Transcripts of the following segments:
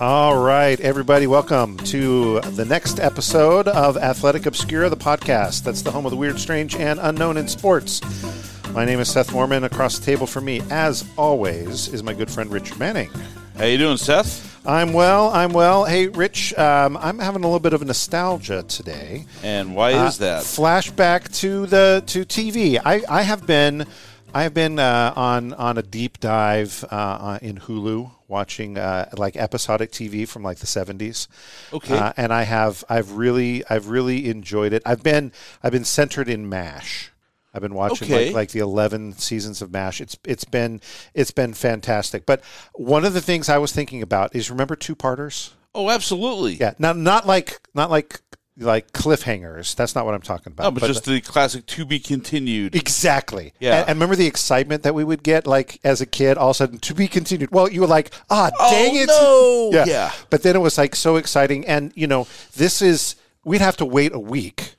All right, everybody, welcome to the next episode of Athletic Obscura, the podcast. That's the home of the weird, strange, and unknown in sports. My name is Seth Morman. Across the table from me, as always, is my good friend Richard Manning. How you doing, Seth? I'm well. I'm well. Hey, Rich, um, I'm having a little bit of nostalgia today. And why Uh, is that? Flashback to the to TV. I, I have been I have been uh, on on a deep dive uh, uh, in Hulu watching uh, like episodic TV from like the 70s. Okay. Uh, and I have I've really I've really enjoyed it. I've been I've been centered in MASH. I've been watching Okay. like, like the 11 seasons of MASH. It's it's been it's been fantastic. But one of the things I was thinking about is remember two parters? oh, absolutely. Yeah, not not like not like like cliffhangers. That's not what I'm talking about. No, but, just the classic to be continued. exactly. Yeah. And, and remember the excitement that we would get like as a kid. All of a sudden, to be continued. Well, you were like, ah, dang it. Oh, no. Yeah. Yeah. But then it was like so exciting, and you know, this is we'd have to wait a week,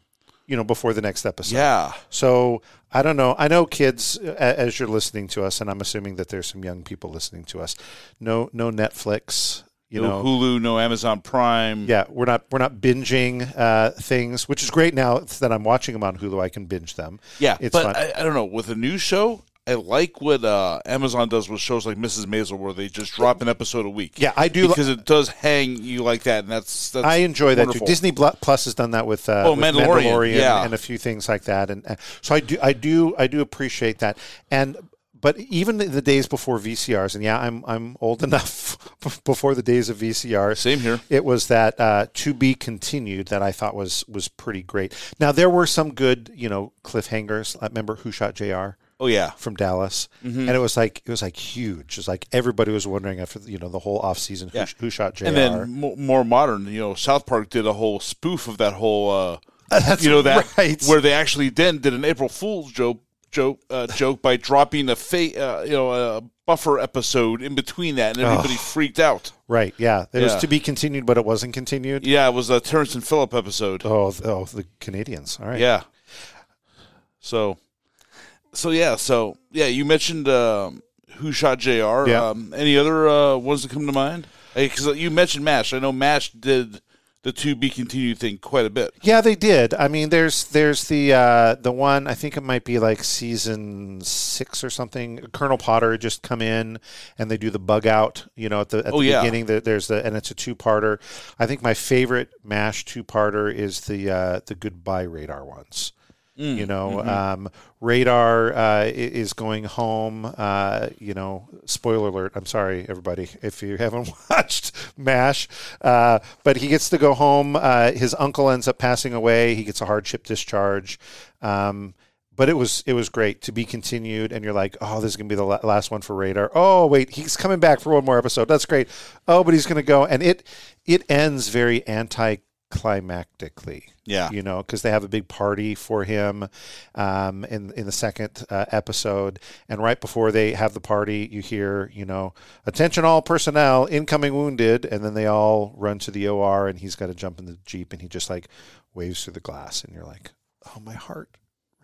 you know, before the next episode. Yeah. So I don't know. I know kids, as you're listening to us, and I'm assuming that there's some young people listening to us. No, no Netflix. You no know, Hulu, no Amazon Prime. yeah, we're not we're not binging uh, things, which is great now that I'm watching them on Hulu. I can binge them. Yeah, it's but fun. I, I don't know. With a new show, I like what uh, Amazon does with shows like Mrs. Maisel, where they just drop an episode a week. Yeah, I do because it does hang you like that, and that's, that's I enjoy that too. Disney Plus has done that with, uh, Oh, with Mandalorian, yeah. and a few things like that, and uh, so I do, I do, I do appreciate that. And but even the, days before VCRs, and yeah, I'm I'm old enough before the days of VCR. Same here. It was that uh, to be continued that I thought was was pretty great. Now there were some good, you know, cliffhangers. I remember Who Shot J.R. Oh yeah, from Dallas, Mm-hmm. and it was like it was like huge. It was like everybody was wondering after you know the whole off season who, Yeah. who shot J.R. and then mo- more modern. You know, South Park did a whole spoof of that whole. Uh, you know that right. where they actually then did an April Fool's joke joke uh, joke by dropping a fa- uh, you know a buffer episode in between that, and everybody freaked out. right, yeah, it was to be continued, but it wasn't continued. Yeah, it was a Terrance and Phillip episode. Oh, oh, the Canadians. All right. Yeah. So, so yeah, so yeah, you mentioned um, who shot J.R. Yeah. Um, any other uh, ones that come to mind? Because you mentioned Mash. I know Mash did the to be continued thing quite a bit. Yeah, they did. I mean, there's there's the uh, the one I think it might be like season six or something. Colonel Potter just come in and they do the bug out. You know, at the at Oh, the yeah. beginning, there- there's the and it's a two parter. I think my favorite Mash two parter is the uh, the Goodbye Radar ones. Mm, You know, mm-hmm. um, Radar uh, is going home. Uh, you know, spoiler alert. I'm sorry, everybody, if you haven't watched MASH. Uh, but he gets to go home. Uh, his uncle ends up passing away. He gets a hardship discharge. Um, but it was it was great to be continued, and you're like, oh, this is gonna be the la- last one for Radar. Oh, wait, he's coming back for one more episode. That's great. Oh, but he's gonna go, and it it ends very anticlimactically Yeah. you know, because they have a big party for him um, in in the second uh, episode, and right before they have the party, you hear, you know, attention all personnel, incoming wounded, and then they all run to the OR, and he's got to jump in the jeep, and he just like waves through the glass, and you're like, oh my heart,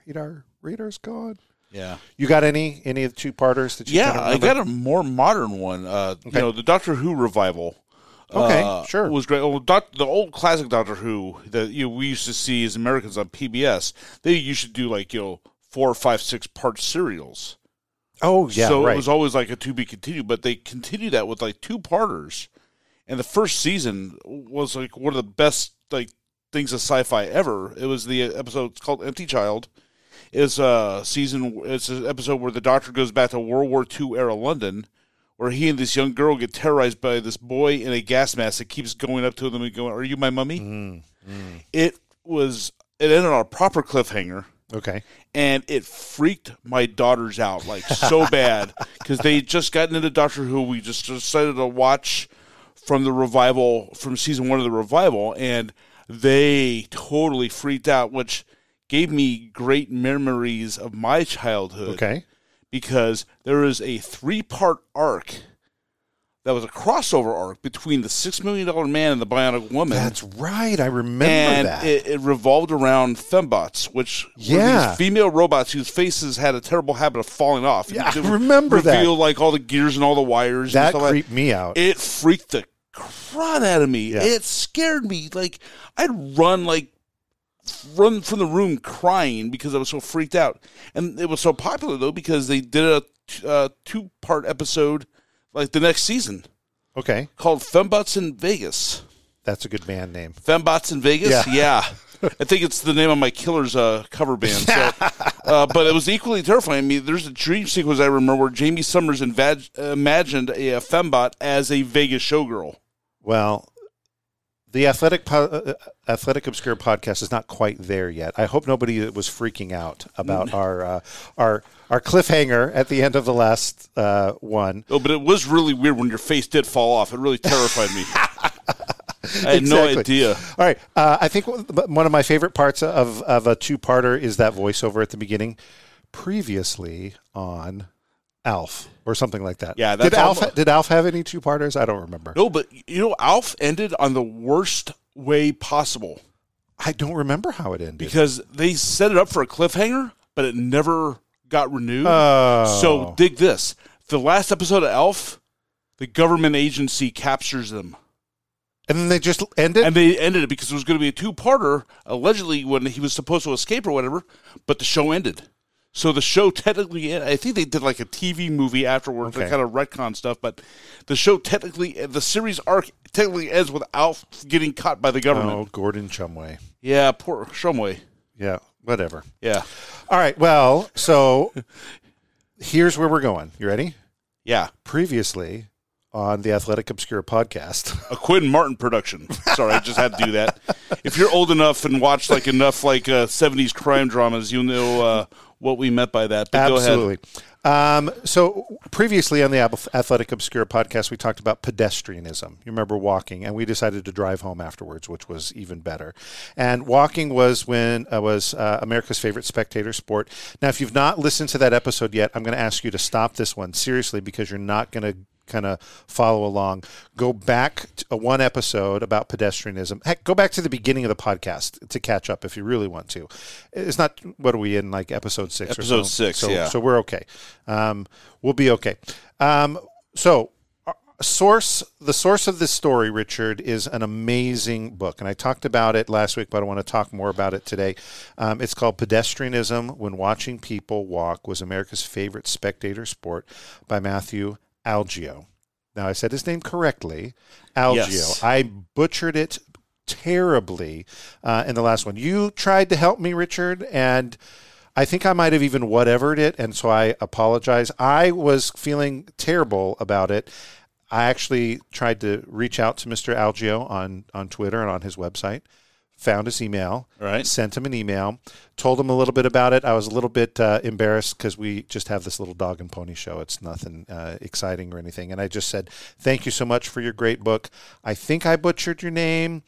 radar, radar's gone. Yeah. You got any any of the two parters that you? Yeah, I got a more modern one. Uh, Okay. You know, the Doctor Who revival. Okay, uh, sure. was great. Well, doc, the old classic Doctor Who that you know, we used to see as Americans on PBS, they used to do like you know four, five, six part serials. Oh yeah, so right. it was always like a to be continued. But they continued that with like two parters, and the first season was like one of the best like things of sci-fi ever. It was the episode it's called Empty Child. It's a season. It's an episode where the Doctor goes back to World War II era London, where he and this young girl get terrorized by this boy in a gas mask that keeps going up to them and going, "Are you my mummy?" Mm, It was. It ended on a proper cliffhanger okay. and it freaked my daughters out like so bad because they just gotten into Doctor Who. We just decided to watch from the revival, from season one of the revival, and they totally freaked out, which gave me great memories of my childhood. Okay. Because there is a three-part arc that was a crossover arc between the Six Million Dollar Man and the Bionic Woman That's right. I remember and that. It, it revolved around fembots, which were Yeah. these female robots whose faces had a terrible habit of falling off. Yeah, I remember that. Reveal like all the gears and all the wires. that like creeped me out. It freaked the crud out of me. Yeah. It scared me. Like I'd run like run from the room crying because I was so freaked out. And it was so popular though because they did a uh, two part episode like the next season okay. called Fembots in Vegas. That's a good band name. Fembots in Vegas? Yeah. Yeah. I think it's the name of my Killers uh, cover band. So, uh, but it was equally terrifying. I mean, there's a dream sequence I remember where Jaime Sommers invag- imagined a, a fembot as a Vegas showgirl. Well, the athletic po- uh, athletic obscura podcast is not quite there yet. I hope nobody was freaking out about our uh, our our cliffhanger at the end of the last uh, one. Oh, but it was really weird when your face did fall off. It really terrified me. I had no idea. All right, uh, I think one of my favorite parts of of a two parter is that voiceover at the beginning. Previously on Alf or something like that. Yeah, did Alf almo- did Alf have any two parters? I don't remember. No, but you know, Alf ended on the worst way possible I don't remember how it ended. because they set it up for a cliffhanger, but it never got renewed. Oh. So dig this: the last episode of Alf, the government agency captures them, and then they just ended. It. And they ended it because it was going to be a two-parter, allegedly when he was supposed to escape or whatever. But the show ended. So the show technically, I think they did like a TV movie afterwards, Okay. that kind of retcon stuff. But the show technically, the series arc technically ends with Alf getting caught by the government. oh, Gordon Shumway. Yeah, poor Shumway. Yeah, whatever. Yeah, All right. Well, so here's where we're going. You ready? yeah. Previously on the Athletic Obscura podcast. a Quinn Martin production. Sorry, I just had to do that. If you're old enough and watched like enough like uh, '70s crime dramas, you'll know uh, what we meant by that. Absolutely. Um, so previously on the Athletic Obscura podcast, we talked about pedestrianism. You remember walking, and we decided to drive home afterwards, which was even better. And walking was when uh, was uh, America's favorite spectator sport. Now, if you've not listened to that episode yet, I'm going to ask you to stop this one seriously because you're not going to kind of follow along. Go back to a one episode about pedestrianism. Heck, go back to the beginning of the podcast to catch up if you really want to. It's not what are we in like episode six or Episode so? six, So, yeah. so we're okay. Um, we'll be okay. Um, so uh, source the source of this story richard is an amazing book and i talked about it last week but i want to talk more about it today um, it's called pedestrianism when watching people walk was america's favorite spectator sport by matthew Algeo now i said his name correctly Algeo Yes. i butchered it terribly uh, in the last one you tried to help me richard and I think I might have even whatevered it, and so I apologize. I was feeling terrible about it. I actually tried to reach out to Mr. Algeo on, on Twitter and on his website, found his email, right. sent him an email, told him a little bit about it. I was a little bit uh, embarrassed because we just have this little dog and pony show. It's nothing uh, exciting or anything. And I just said, Thank you so much for your great book. I think I butchered your name.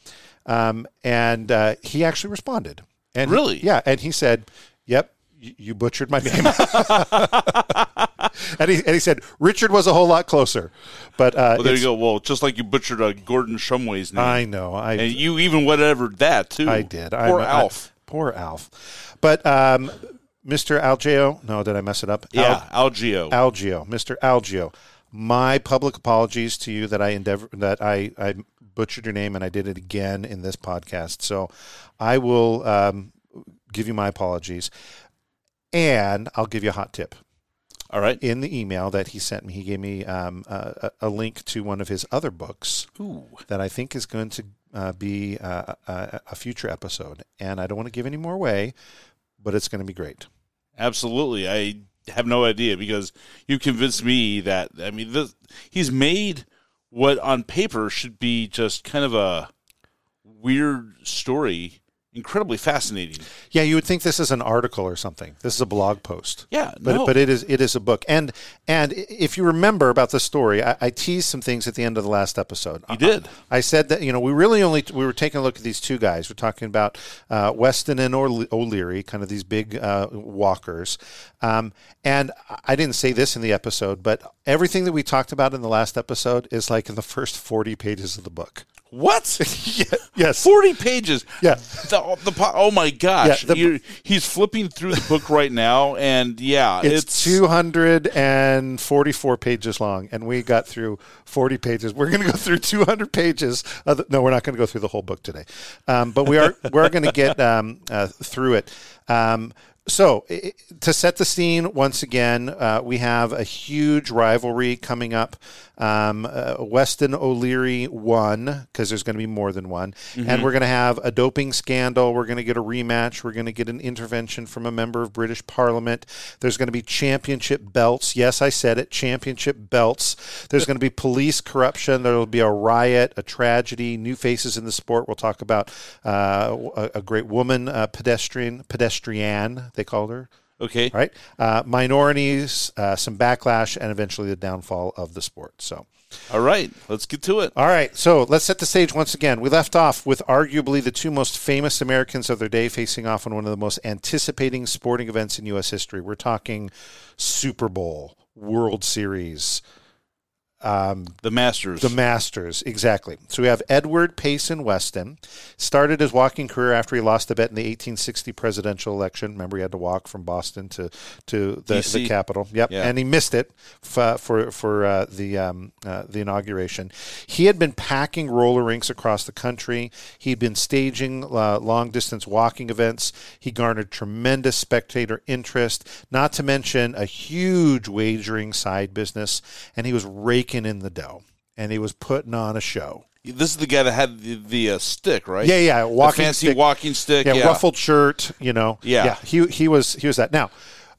Um, and uh, he actually responded. And he- Really? yeah. And he said, Yep, you butchered my name. and, he, and he said, Richard was a whole lot closer. But uh, Well, there you go. Well, just like you butchered uh, Gordon Shumway's name, I know. I, and you even whatevered that too. I did. Poor I'm- I- Alf. poor Alf. But um, Mr. Algeo, no, did I mess it up? yeah, Algeo. Al- Algeo, Mr. Algeo. My public apologies to you that I endeavor that I, I butchered your name and I did it again in this podcast. So I will um, give you my apologies, and I'll give you a hot tip. All right. in the email that he sent me, he gave me um, a, a link to one of his other books Ooh. that I think is going to uh, be uh, a, a future episode. And I don't want to give any more away, but it's going to be great. Absolutely. I have no idea because you convinced me that I mean this, he's made what on paper should be just kind of a weird story incredibly fascinating. Yeah, you would think this is an article or something. This is a blog post. Yeah, but no. but it is it is a book. And and if you remember about the story, I, I teased some things at the end of the last episode. You did. I said that you know we really only we were taking a look at these two guys. We're talking about uh, Weston and O'Leary, kind of these big uh, walkers. Um, and I didn't say this in the episode, but everything that we talked about in the last episode is like in the first forty pages of the book. What? Yeah, yes. 40 pages. Yeah. The, the, po- oh my gosh. Yeah, the- he's flipping through the book right now, and yeah, It's, it's, 244 pages long, and we got through 40 pages. We're going to go through 200 pages. Of the, no, we're not going to go through the whole book today, um, but we are we're going to get um, uh, through it. Um, so, to set the scene once again, uh, we have a huge rivalry coming up. Um, uh, Weston O'Leary won because there's going to be more than one, and we're going to have a doping scandal. We're going to get a rematch. We're going to get an intervention from a member of British Parliament. There's going to be championship belts. Yes, I said it. Championship belts. There's going to be police corruption. There will be a riot, a tragedy, new faces in the sport. We'll talk about uh, a, a great woman, uh, pedestrian, pedestrian. They called her. Okay. All right. Uh, minorities, uh, some backlash, and eventually the downfall of the sport. So, All right. Let's get to it. all right. So let's set the stage once again. We left off with arguably the two most famous Americans of their day facing off in one of the most anticipating sporting events in U.S. history. We're talking Super Bowl, World Series, The Masters. the Masters, exactly. So we have Edward Payson Weston. Started his walking career after he lost the bet in the 1860 presidential election. Remember, he had to walk from Boston to to the, the capital. Yep, Yeah. and he missed it f- for for uh, the um, uh, the inauguration. He had been packing roller rinks across the country. He'd been staging uh, long distance walking events. He garnered tremendous spectator interest. Not to mention a huge wagering side business, and he was raking in the dough. And he was putting on a show. this is the guy that had the, the uh, stick, right? Yeah, yeah, The walking fancy stick. walking stick. yeah, Yeah, ruffled shirt, you know. Yeah. he he was he was that. Now,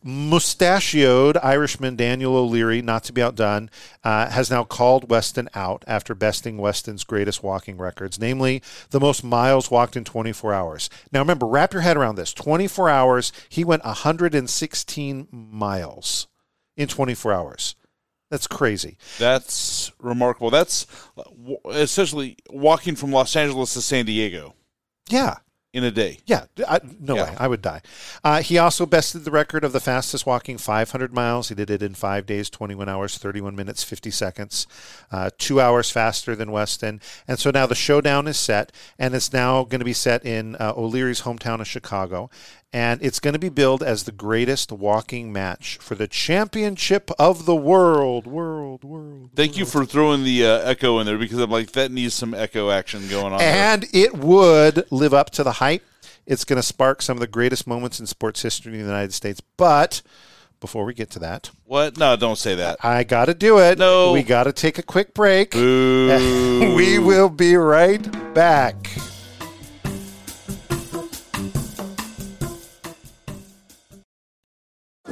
mustachioed Irishman Daniel O'Leary, not to be outdone, uh, has now called Weston out after besting Weston's greatest walking records, namely the most miles walked in 24 hours. Now, remember, wrap your head around this: 24 hours, he went 116 miles in 24 hours. That's crazy. That's remarkable. That's essentially walking from Los Angeles to San Diego Yeah. in a day. Yeah, I, no Yeah. way. I would die. Uh, he also bested the record of the fastest walking 500 miles. He did it in five days, 21 hours, 31 minutes, 50 seconds, uh, two hours faster than Weston. And so now the showdown is set, and it's now going to be set in uh, O'Leary's hometown of Chicago. And it's going to be billed as the greatest walking match for the championship of the world. World, world. Thank you for throwing the uh, echo in there because I'm like that needs some echo action going on. there. And it would live up to the hype. It's going to spark some of the greatest moments in sports history in the United States. But before we get to that, What? No, don't say that. I got to do it. No. We got to take a quick break. We will be right back.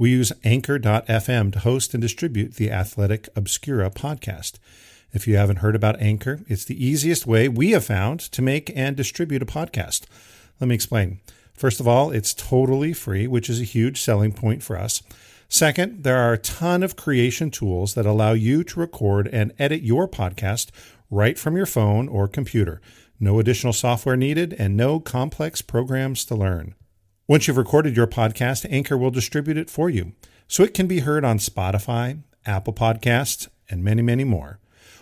We use Anchor.fm to host and distribute the Athletic Obscura podcast. If you haven't heard about Anchor, it's the easiest way we have found to make and distribute a podcast. Let me explain. First of all, it's totally free, which is a huge selling point for us. Second, there are a ton of creation tools that allow you to record and edit your podcast right from your phone or computer. No additional software needed and no complex programs to learn. Once you've recorded your podcast, Anchor will distribute it for you so it can be heard on Spotify, Apple Podcasts, and many, many more.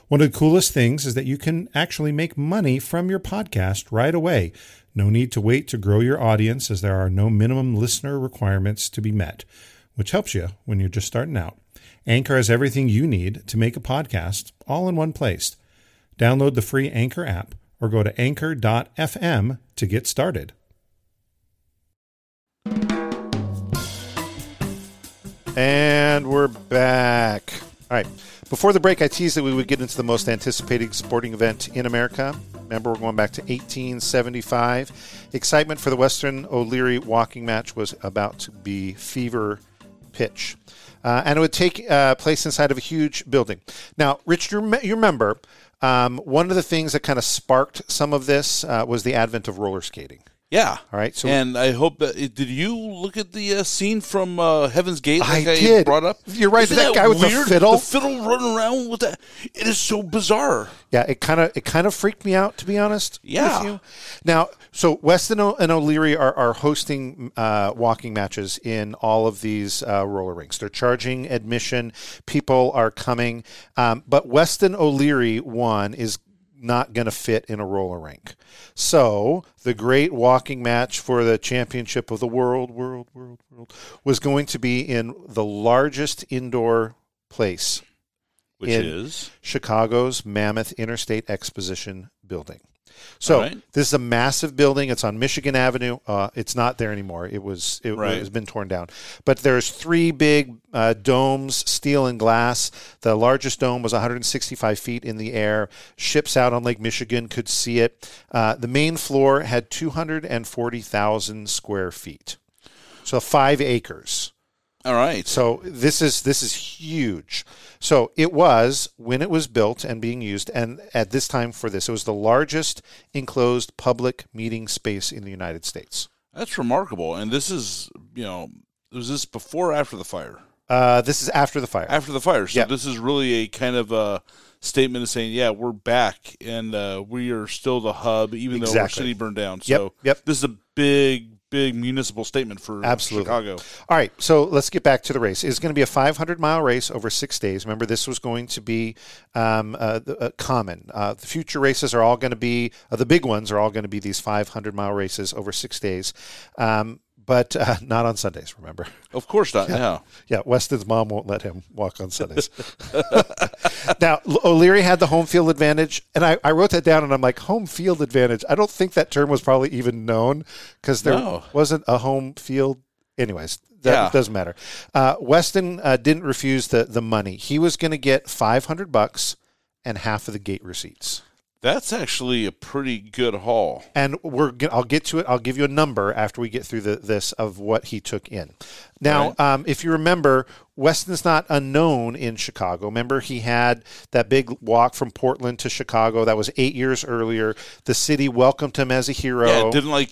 One of the coolest things is that you can actually make money from your podcast right away. No need to wait to grow your audience as there are no minimum listener requirements to be met, which helps you when you're just starting out. Anchor has everything you need to make a podcast all in one place. Download the free Anchor app or go to anchor.fm to get started. And we're back. All right. Before the break, I teased that we would get into the most anticipated sporting event in America. Remember, we're going back to 1875. Excitement for the Weston O'Leary walking match was about to be fever pitch. Uh, and it would take uh, place inside of a huge building. Now, Rich, you, rem- you remember um, one of the things that kind of sparked some of this uh, was the advent of roller skating. Yeah. All right. So and I hope that did you look at the uh, scene from uh, Heaven's Gate? I did. Brought up. You're right. Isn't That guy with the fiddle? The fiddle running around with that. It is so bizarre. Yeah, it kind of it kind of freaked me out to be honest. Yeah. With you. Now, so Weston and O'Leary are, are hosting uh, walking matches in all of these uh, roller rinks. They're charging admission. People are coming, um, but Weston O'Leary one is not going to fit in a roller rink. So the great walking match for the championship of the world, world, world, world, was going to be in the largest indoor place Which in is Chicago's Mammoth Interstate Exposition building. So right. this is a massive building. It's on Michigan Avenue. Uh, it's not there anymore. It was it Right. has been torn down. But there's three big uh, domes, steel and glass. The largest dome was 165 feet in the air. Ships out on Lake Michigan could see it. Uh, the main floor had 240,000 square feet, so five acres. All right. So this is this is huge. So it was when it was built and being used, and at this time for this, it was the largest enclosed public meeting space in the United States. That's remarkable. And this is you know was this before or after the fire? Uh, this is after the fire. After the fire. So Yeah. this is really a kind of a statement of saying, yeah, we're back and uh, we are still the hub, even though our city burned down. Yep, So yep. this is a big, big municipal statement for Absolutely. Chicago. All right, so let's get back to the race. It's going to be a 500 mile race over six days. Remember, this was going to be um, uh, the- uh, common. Uh, the future races are all going to be, uh, the big ones are all going to be these 500 mile races over six days, um, but uh, not on Sundays, remember. Of course not. Yeah. Yeah, Weston's mom won't let him walk on Sundays. now, O'Leary had the home field advantage, and I, I wrote that down, and I'm like, home field advantage. I don't think that term was probably even known because there No. wasn't a home field. Anyways, that Yeah. doesn't matter. Uh, Weston uh, didn't refuse the, the money. He was going to get 500 bucks and half of the gate receipts. That's actually a pretty good haul. and we're I'll get to it. I'll give you a number after we get through the, this of what he took in. Now, Right. um, if you remember, Weston's not unknown in Chicago. Remember, he had that big walk from Portland to Chicago. That was eight years earlier. The city welcomed him as a hero. Yeah, didn't like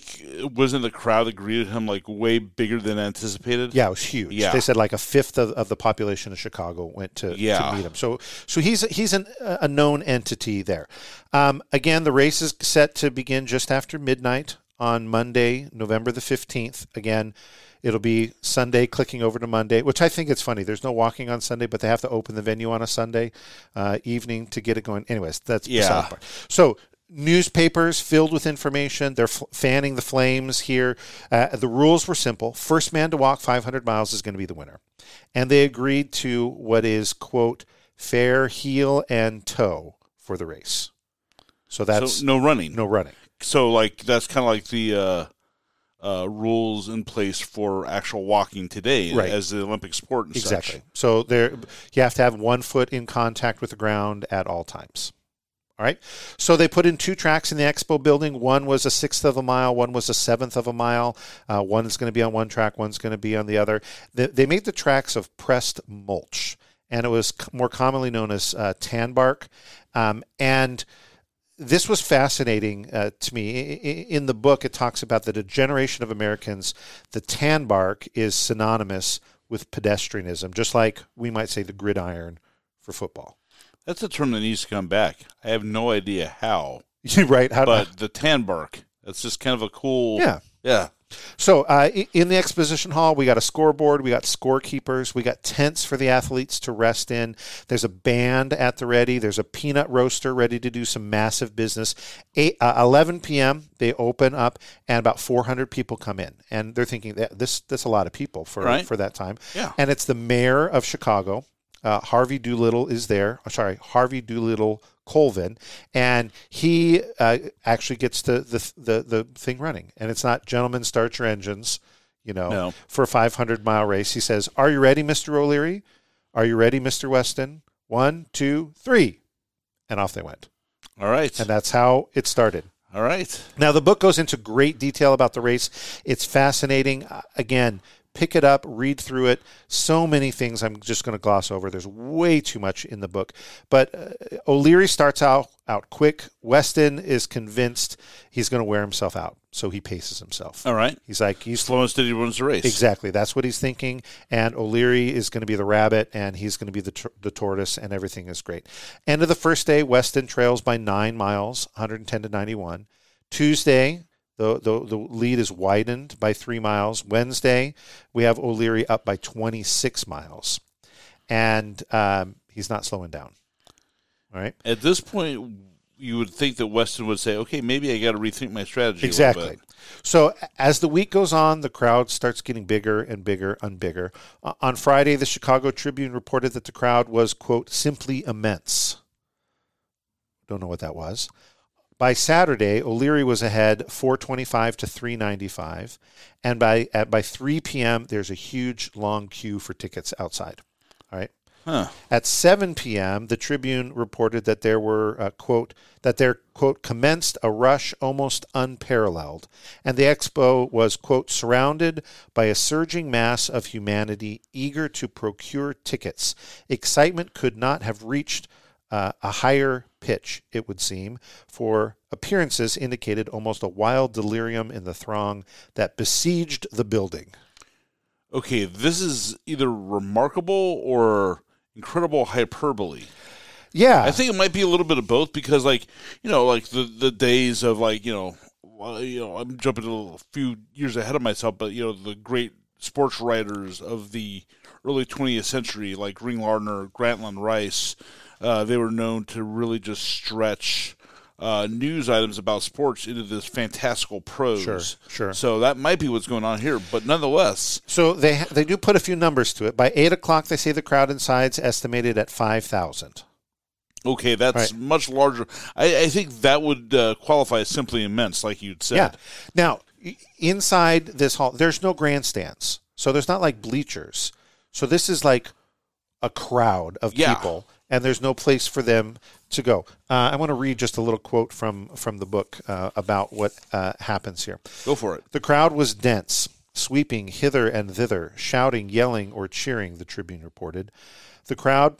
wasn't the crowd that greeted him like way bigger than anticipated? Yeah, it was huge. Yeah. They said like a fifth of, of the population of Chicago went to, to Yeah. meet him. So so he's he's an, a known entity there. Um, again, the race is set to begin just after midnight on Monday, November the fifteenth. Again, it'll be Sunday clicking over to Monday, which I think it's funny. There's no walking on Sunday, but they have to open the venue on a Sunday uh, evening to get it going. Anyways, that's Yeah. So newspapers filled with information. They're f- fanning the flames here. Uh, the rules were simple. First man to walk 500 miles is going to be the winner. And they agreed to what is, quote, fair heel and toe for the race. So that's so no running. no running. So like that's kind of like the uh, uh, rules in place for actual walking today Right. as the Olympic sport and Exactly. such. So there, you have to have one foot in contact with the ground at all times. All right. So they put in two tracks in the expo building. One was a sixth of a mile, one was a seventh of a mile. Uh, one's going to be on one track, one's going to be on the other. They, they made the tracks of pressed mulch, and it was c- more commonly known as uh, tan bark. Um, and this was fascinating uh, to me. In the book, it talks about that a generation of Americans, the tan bark is synonymous with pedestrianism, just like we might say the gridiron for football. That's a term that needs to come back. I have no idea how, right? How, but the tan bark. That's just kind of a cool. Yeah. Yeah. So uh, in the exposition hall, we got a scoreboard, we got scorekeepers, we got tents for the athletes to rest in. There's a band at the ready. There's a peanut roaster ready to do some massive business. Eight, uh, 11 p.m. they open up, and about 400 people come in, and they're thinking that this that's a lot of people for Right. for that time. Yeah. And it's the mayor of Chicago. Uh, Harvey Doolittle is there. Oh, sorry, Harvey Doolittle Colvin, and he uh, actually gets the, the the the thing running. And it's not gentlemen, start your engines, you know, No. for a 500 mile race. He says, "Are you ready, Mister O'Leary? Are you ready, Mister Weston? One, two, three, and off they went. All right. And that's how it started. All right. Now, the book goes into great detail about the race. It's fascinating. Uh, Again, pick it up, read through it. So many things I'm just going to gloss over. There's way too much in the book. But uh, O'Leary starts out, out quick. Weston is convinced he's going to wear himself out. So he paces himself. All right. He's like, he's Slow and steady runs the race. Exactly. That's what he's thinking. And O'Leary is going to be the rabbit, and he's going to be the, tor- the tortoise, and everything is great. End of the first day, Weston trails by nine miles, 110 to 91. Tuesday, the, the, the lead is widened by three miles. Wednesday, we have O'Leary up by 26 miles. And um, he's not slowing down. All right. At this point, you would think that Weston would say, "Okay, maybe I got to rethink my strategy." a Exactly. bit." So as the week goes on, the crowd starts getting bigger and bigger and bigger. Uh, on Friday, the Chicago Tribune reported that the crowd was quote simply immense. Don't know what that was. By Saturday, O'Leary was ahead 425 to 395, and by at by 3 p.m. there's a huge long queue for tickets outside. All right. Huh. At 7 p.m., the Tribune reported that there were, uh, quote, that there, quote, commenced a rush almost unparalleled, and the expo was, quote, surrounded by a surging mass of humanity eager to procure tickets. Excitement could not have reached uh, a higher pitch, it would seem, for appearances indicated almost a wild delirium in the throng that besieged the building. Okay, this is either remarkable or incredible hyperbole. Yeah. I think it might be a little bit of both because, like, you know, like the the days of like, you know, well, you know, I'm jumping a little- few years ahead of myself, but you know, the great sports writers of the early 20th century, like Ring Lardner, Grantland Rice, uh, they were known to really just stretch. Uh, news items about sports into this fantastical prose. Sure, sure. So that might be what's going on here, but nonetheless, So they they do put a few numbers to it. By eight o'clock, they say the crowd inside's estimated at five thousand. Okay, that's Right. much larger. I, I think that would uh, qualify as simply immense, like you'd said. Yeah. Now inside this hall, there's no grandstands, so there's not like bleachers. So this is like a crowd of Yeah. people, and there's no place for them to go. Uh, I want to read just a little quote from from the book uh, about what uh, happens here. Go for it. The crowd was dense, sweeping hither and thither, shouting, yelling, or cheering, the Tribune reported. The crowd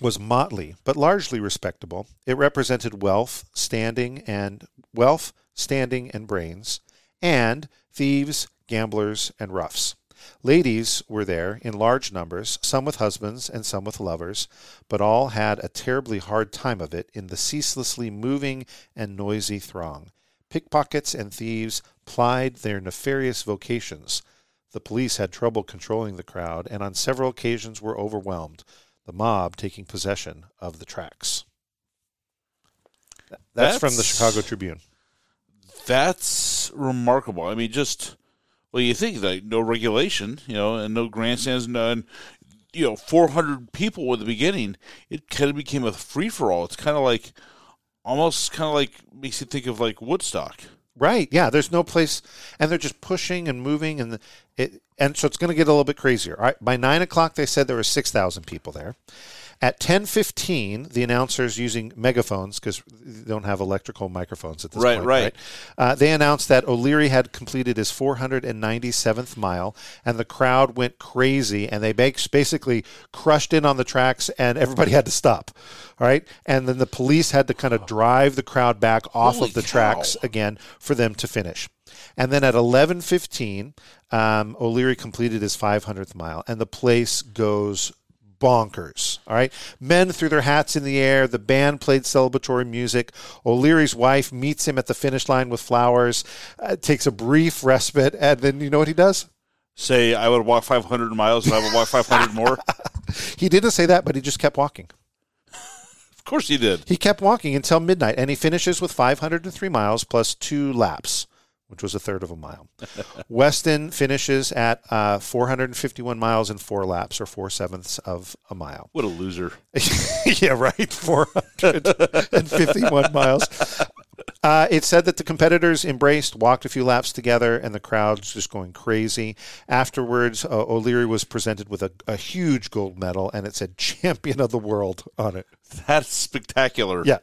was motley, but largely respectable. It represented wealth, standing, and wealth, standing, and brains, and thieves, gamblers, and roughs. Ladies were there in large numbers, some with husbands and some with lovers, but all had a terribly hard time of it in the ceaselessly moving and noisy throng. Pickpockets and thieves plied their nefarious vocations. The police had trouble controlling the crowd and on several occasions were overwhelmed, the mob taking possession of the tracks. That's, from the Chicago Tribune. That's remarkable. I mean, just well, you think like no regulation, you know, and no grandstands, and you know, four hundred people at the beginning. It kind of became a free for all. It's kind of like almost kind of like makes you think of like Woodstock. Right. Yeah. There's no place, and they're just pushing and moving, and it, and so it's going to get a little bit crazier. All right. By nine o'clock, they said there were six thousand people there. At 10:15, the announcers using megaphones because they don't have electrical microphones at this Right, point. right. Uh, they announced that O'Leary had completed his 497th mile, and the crowd went crazy, and they basically crushed in on the tracks, and everybody had to stop. All right, and then the police had to kind of drive the crowd back off Holy of the cow. tracks again for them to finish. And then at 11:15, um, O'Leary completed his 500th mile, and the place goes bonkers. All right, men threw their hats in the air. The band played celebratory music. O'Leary's wife meets him at the finish line with flowers. Uh, takes a brief respite, and then you know what he does? Say I would walk 500 miles if I would walk 500 more. He didn't say that, but he just kept walking. Of course he did. He kept walking until midnight, and he finishes with 503 miles plus two laps, which was a third of a mile. Weston finishes at uh, 451 miles and four laps, or four sevenths of a mile. What a loser. yeah, right. 451 miles. Uh, it said that the competitors embraced, walked a few laps together, and the crowd's just going crazy. Afterwards, uh, O'Leary was presented with a, a huge gold medal, and it said "Champion of the World" on it. That's spectacular. Yeah.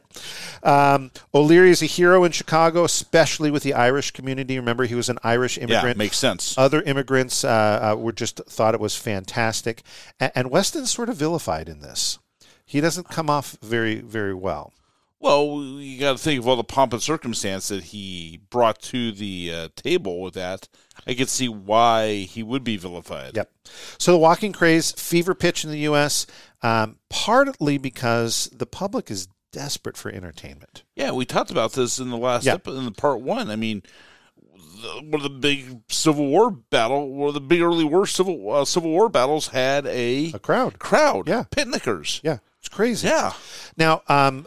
Um, O'Leary is a hero in Chicago, especially with the Irish community. Remember, he was an Irish immigrant. Yeah, makes sense. Other immigrants uh, uh, were just thought it was fantastic, and, and Weston's sort of vilified in this. He doesn't come off very, very well. Well, you got to think of all the pomp and circumstance that he brought to the uh, table with that. I could see why he would be vilified. Yep. So the walking craze, fever pitch in the U.S., um, partly because the public is desperate for entertainment. Yeah, we talked about this in the last Yeah. episode, in the part one. I mean, the, one of the big Civil War battle, one of the big early war Civil uh, Civil War battles had a, A crowd. crowd, Yeah. picnickers. Yeah, it's crazy. Yeah, Now, um,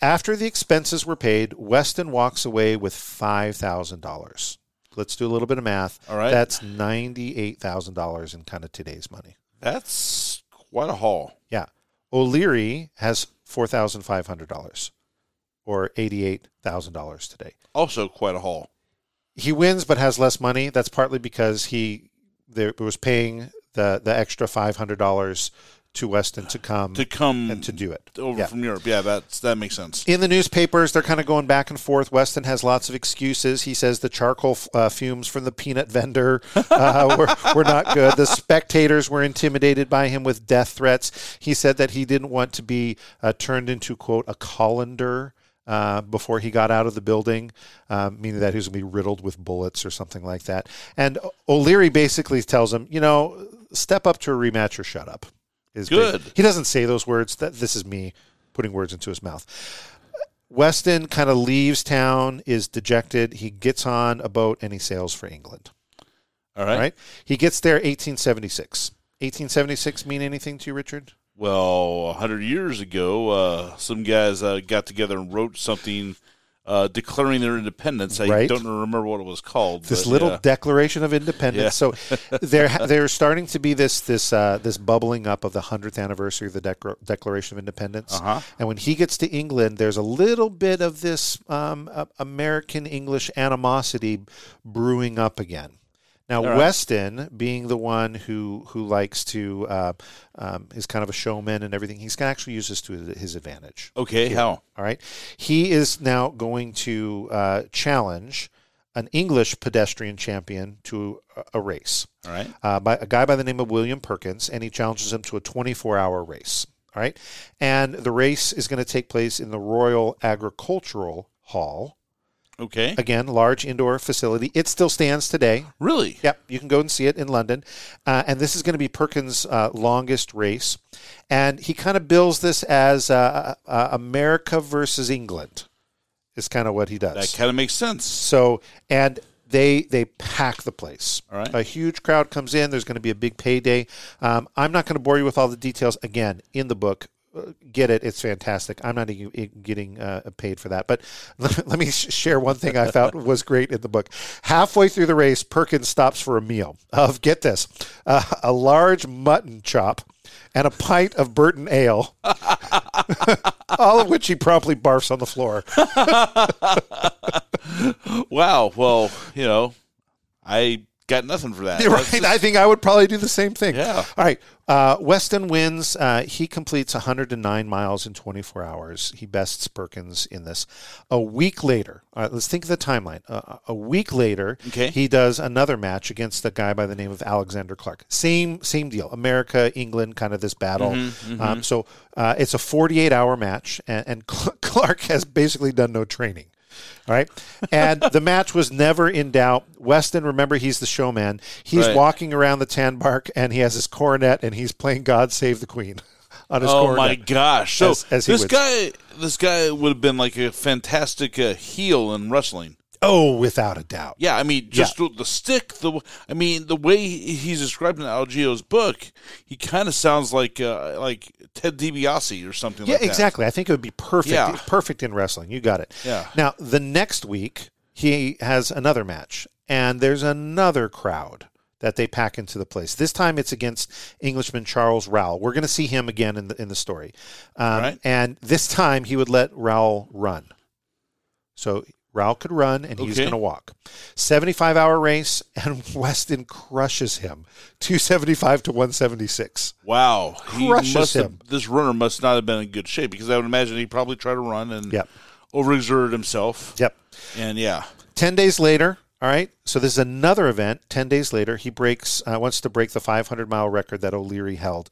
after the expenses were paid, Weston walks away with five thousand dollars. Let's do a little bit of math. All right. That's ninety-eight thousand dollars in kind of today's money. that's quite a haul. Yeah. O'Leary has four thousand five hundred dollars, or eighty-eight thousand dollars today. Also, quite a haul. He wins, but has less money. That's partly because he there was paying the the extra five hundred dollars to Weston to come To come and to do it over Yeah. from Europe, yeah, that's that makes sense. In the newspapers, they're kind of going back and forth. Weston has lots of excuses. He says the charcoal uh, fumes from the peanut vendor uh, were, were not good. The spectators were intimidated by him with death threats. He said that he didn't want to be uh, turned into, quote, a colander. Uh, before he got out of the building, um, meaning that he was going to be riddled with bullets or something like that. And O'Leary basically tells him, you know, step up to a rematch or shut up. Is Good. He doesn't say those words. That this is me putting words into his mouth. Weston kind of leaves town, is dejected. He gets on a boat and he sails for England. All All right. right. He gets there 1876. 1876 mean anything to you, Richard? Well, a hundred years ago, uh, some guys uh, got together and wrote something uh, declaring their independence. I Right. don't remember what it was called. This but, little yeah. Declaration of Independence. Yeah. So there, there's starting to be this this uh, this bubbling up of the hundredth anniversary of the Declar- Declaration of Independence. Uh-huh. And when he gets to England, there's a little bit of this um, uh, American English animosity brewing up again. Now, right. Weston, being the one who who likes to uh, um, is kind of a showman and everything, he's going to actually use this to his, advantage. Okay, how? All right. He is now going to uh, challenge an English pedestrian champion to a, race All right. uh, by a guy by the name of William Perkins, and he challenges him to a 24 hour race. All right. And the race is going to take place in the Royal Agricultural Hall. Okay. Again, large indoor facility. It still stands today. Really? Yep, you can go and see it in London. Uh, and this is going to be Perkins' uh, longest race. And he kind of bills this as uh, uh, America versus England, is kind of what he does. That kind of makes sense. So, and they they pack the place. All right. A huge crowd comes in. There's going to be a big payday. Um, I'm not going to bore you with all the details. Again, in the book, uh, get it. It's fantastic. I'm not getting uh, paid for that. But let, me share one thing I thought was great in the book. Halfway through the race, Perkins stops for a meal of get this, uh, a large mutton chop. And a pint of Burton ale, all of which he promptly barfs on the floor. Wow. Well, you know, I got nothing for that. You're right. just- I think I would probably do the same thing. Yeah. All right. Uh, Weston wins. Uh, he completes 109 miles in 24 hours. He bests Perkins in this. A week later, all right, let's think of the timeline. Uh, a week later, Okay. he does another match against a guy by the name of Alexander Clark. Same same deal. America, England, kind of this battle. Mm-hmm, Um, so uh, it's a 48 hour match, and, and Clark has basically done no training. All right. And the match was never in doubt. Weston, remember, he's the showman. He's Right. walking around the tan bark and he has his coronet and he's playing God Save the Queen on his Oh coronet. my gosh! So As- as he this guy, this guy would have been like a fantastic uh, heel in wrestling. Oh, without a doubt. Yeah, I mean, just the, the stick. The I mean, the way he's described in Algeo's book, he kind of sounds like uh, like Ted DiBiase or something. Yeah, like that. exactly. I think it would be perfect. Yeah. Perfect in wrestling. You got it. Yeah. Now the next week he has another match, and there's another crowd that they pack into the place. This time it's against Englishman Charles Rowell. We're going to see him again in the in the story, um, Right. and this time he would let Rowell run. So Rowell could run, and he's Okay. going to walk. Seventy-five hour race, and Weston crushes him, two seventy-five to one seventy-six. Wow, he Crushes must have, him. This runner must not have been in good shape because I would imagine he probably tried to run and Yep. overexerted himself. Yep. And yeah, 10 days later, all right, so this is another event. 10 days later, he breaks, uh, wants to break the 500 mile record that O'Leary held.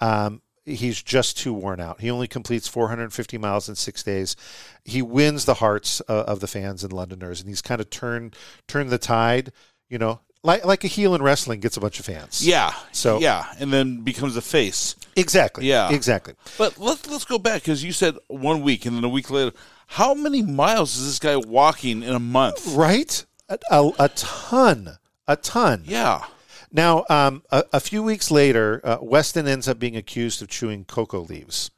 Um, he's just too worn out. He only completes 450 miles in six days. He wins the hearts uh, of the fans and Londoners, and he's kind of turned turned the tide. You know, like like a heel in wrestling gets a bunch of fans. yeah, So- yeah, and then becomes a face. exactly. Yeah. exactly. But let's let's go back because you said one week and then a week later. How many miles is this guy walking in a month? Right, a, a, a ton, a ton. Yeah. Now, um, a, a few weeks later, uh, Weston ends up being accused of chewing cocoa leaves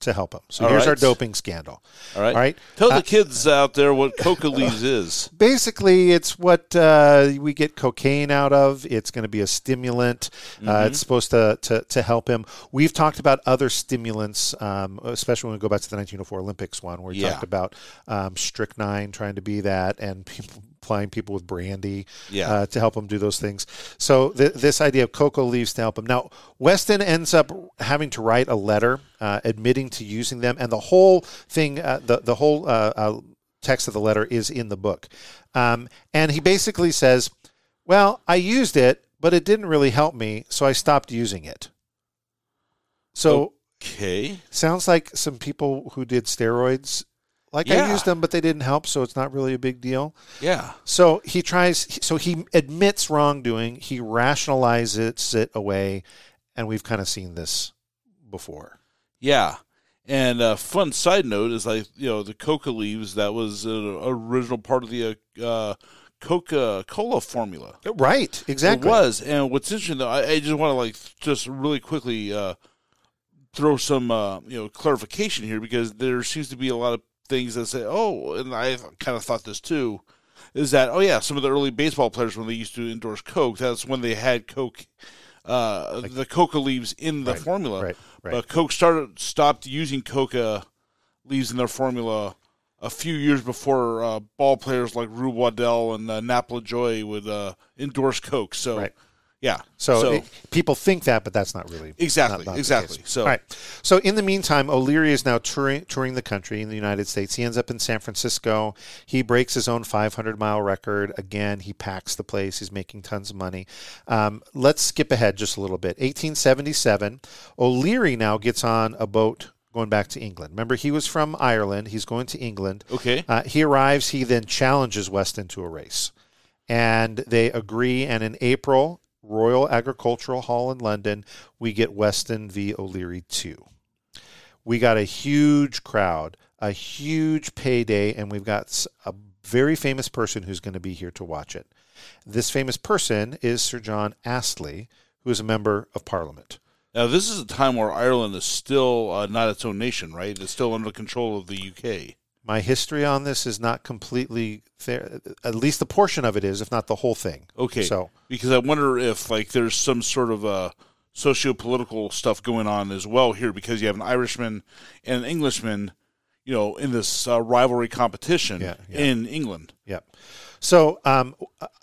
to help him. So All here's our doping scandal. All right. All right. Tell Uh, the kids out there what coca leaves is. Basically, it's what uh, we get cocaine out of. It's going to be a stimulant. Uh, Mm-hmm. it's supposed to, to, to help him. We've talked about other stimulants, um, especially when we go back to the 1904 Olympics one, where we Yeah. talked about um, strychnine trying to be that and people, applying people with brandy Yeah. uh, to help them do those things. So th- this idea of cocoa leaves to help them. Now, Weston ends up having to write a letter uh, admitting to using them, and the whole thing, uh, the the whole uh, uh, text of the letter is in the book. Um, and he basically says, "Well, I used it, but it didn't really help me, so I stopped using it." So Okay. sounds like some people who did steroids. Like I used them, but they didn't help, so it's not really a big deal. Yeah. So he tries. So he admits wrongdoing. He rationalizes it away, and we've kind of seen this before. Yeah. And a fun side note is like you know the coca leaves that was an original part of the uh, uh, Coca Cola formula. Right. Exactly. It was. And what's interesting though, I, I just want to like just really quickly uh, throw some uh, you know clarification here because there seems to be a lot of things that say, oh, and I kind of thought this too, is that oh yeah, some of the early baseball players when they used to endorse Coke, that's when they had Coke. Uh, the coca leaves in the Right, formula, right, right. but Coke started stopped using coca leaves in their formula a few years before uh, ball players like Rube Waddell and uh, Nap Lajoie would uh, endorse Coke. So, Right. Yeah. So, it- people think that, but that's not really Exactly, not- not exactly. So- all right. So in the meantime, O'Leary is now touring touring the country in the United States. He ends up in San Francisco. He breaks his own 500 mile record again. He packs the place. He's making tons of money. Um, let's skip ahead just a little bit. 1877, O'Leary now gets on a boat. Going back to England. Remember, he was from Ireland. He's going to England. Okay. Uh, he arrives. He then challenges Weston to a race and they agree. And in April, Royal Agricultural Hall in London, we get Weston v. O'Leary 2. We got a huge crowd, a huge payday, and we've got a very famous person who's going to be here to watch it. This famous person is Sir John Astley, who is a member of Parliament. Now, this is a time where Ireland is still uh, not its own nation, right? It's still under control of the UK. My history on this is not completely fair. At least a portion of it is, if not the whole thing. Okay. So because I wonder if like there's some sort of uh, socio-political stuff going on as well here because you have an Irishman and an Englishman, you know, in this uh, rivalry competition Yeah, yeah. in England. Yep. So um,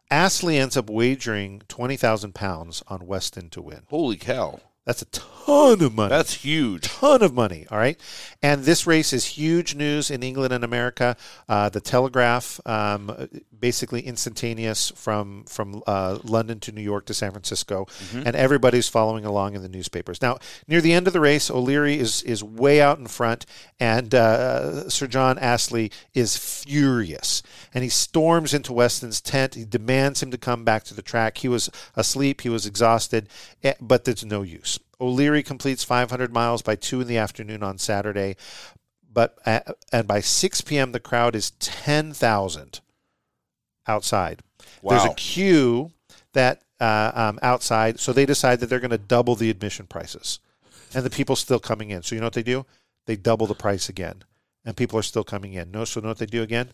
Astley ends up wagering twenty thousand pounds on Weston to win. Holy cow. That's a ton of money. That's huge. ton of money. All right, and this race is huge news in England and America. Uh, the Telegraph, um, basically instantaneous from from uh, London to New York to San Francisco, and everybody's following along in the newspapers. Now, near the end of the race, O'Leary is is way out in front, and uh, Sir John Astley is furious, and he storms into Weston's tent. He demands him to come back to the track. He was asleep. He was exhausted, eh, but there's no use. O'Leary completes 500 miles by 2 in the afternoon on Saturday, but and by 6 p.m. the crowd is 10,000 outside. There's a queue that uh, um, outside, so they decide that they're going to double the admission prices, and the people still coming in. So you know what they do? They double the price again, and people are still coming in. No, so know what they do again?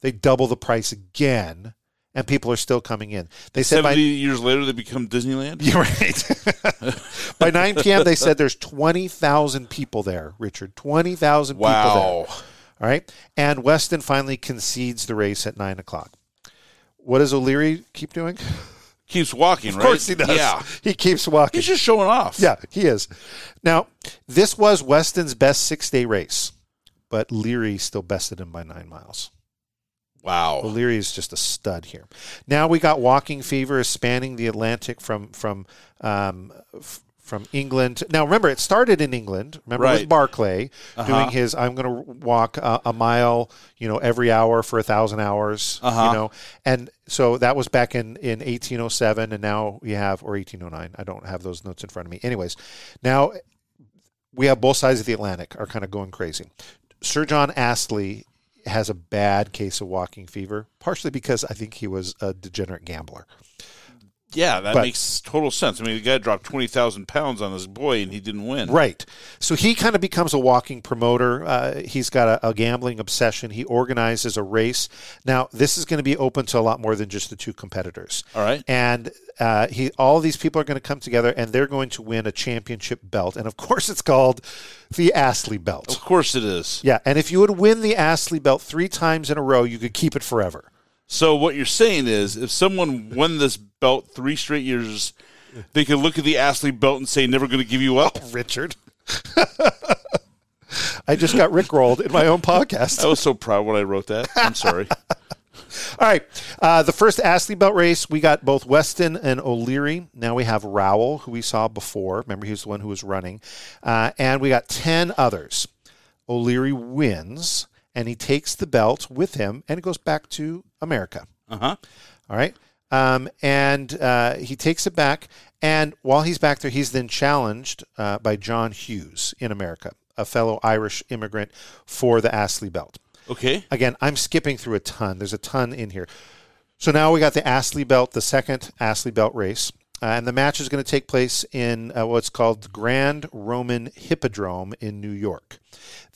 They double the price again, and people are still coming in. They said by 70 years later, they become Disneyland? you're right. By 9 p.m., they said there's 20,000 people there, Richard. 20,000 people there. Wow. All right. And Weston finally concedes the race at 9 o'clock. What does O'Leary keep doing? Keeps walking, Of right? course he does. Yeah. He keeps walking. He's just showing off. yeah, he is. Now, this was Weston's best six day race, but Leary still bested him by nine miles. Wow. O'Leary is just a stud here. Now we got walking fever is spanning the Atlantic from from um, f- from England. Now remember, it started in England. Remember, Right. Barclay Uh-huh. doing his. I'm going to walk a, a mile, you know, every hour for a thousand hours. Uh-huh. You know, and so that was back in in 1807, and now we have or 1809. I don't have those notes in front of me. Anyways, now we have both sides of the Atlantic are kind of going crazy. Sir John Astley has a bad case of walking fever, partially because I think he was a degenerate gambler. Yeah, that But- makes total sense. I mean, the guy dropped 20,000 pounds on this boy and he didn't win. Right. So he kind of becomes a walking promoter. Uh, he's got a, a gambling obsession. He organizes a race. Now, this is going to be open to a lot more than just the two competitors. All right. And uh, he, all these people are going to come together, and they're going to win a championship belt. And of course, it's called the Astley Belt. Of course it is. Yeah, and if you would win the Astley Belt three times in a row, you could keep it forever. So what you're saying is, if someone won this belt three straight years, they could look at the Astley belt and say, "Never going to give you up." Richard. I just got rickrolled in my own podcast. I was so proud when I wrote that. I'm sorry. All right. Uh, the first Astley Belt race, we got both Weston and O'Leary. Now we have Rowell, who we saw before. Remember, he was the one who was running. Uh, and we got 10 others. O'Leary wins, and he takes the belt with him, and it goes back to America. Uh huh. All right. Um, and uh, he takes it back. And while he's back there, he's then challenged uh, by John Hughes in America, a fellow Irish immigrant for the Astley Belt. Okay. Again, I'm skipping through a ton. There's a ton in here. So now we got the Astley Belt, the second Astley Belt race. Uh, and the match is going to take place in uh, what's called the Grand Roman Hippodrome in New York.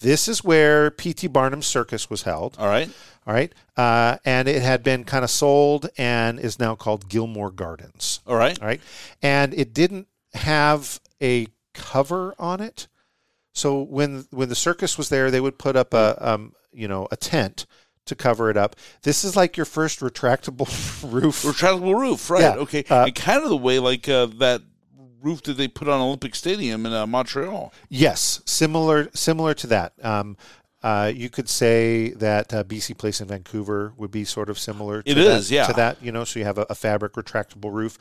This is where P.T. Barnum's circus was held. All right. All right. Uh, and it had been kind of sold and is now called Gilmore Gardens. All right. All right. And it didn't have a cover on it. So when when the circus was there, they would put up a um, you know a tent to cover it up. This is like your first retractable roof. Retractable roof. Right. Yeah. Okay. Uh, and kind of the way like uh, that roof that they put on Olympic Stadium in uh, Montreal. Yes, similar similar to that. Um, uh, you could say that uh, BC Place in Vancouver would be sort of similar. To It that, is, yeah. To that, you know, so you have a, a fabric retractable roof.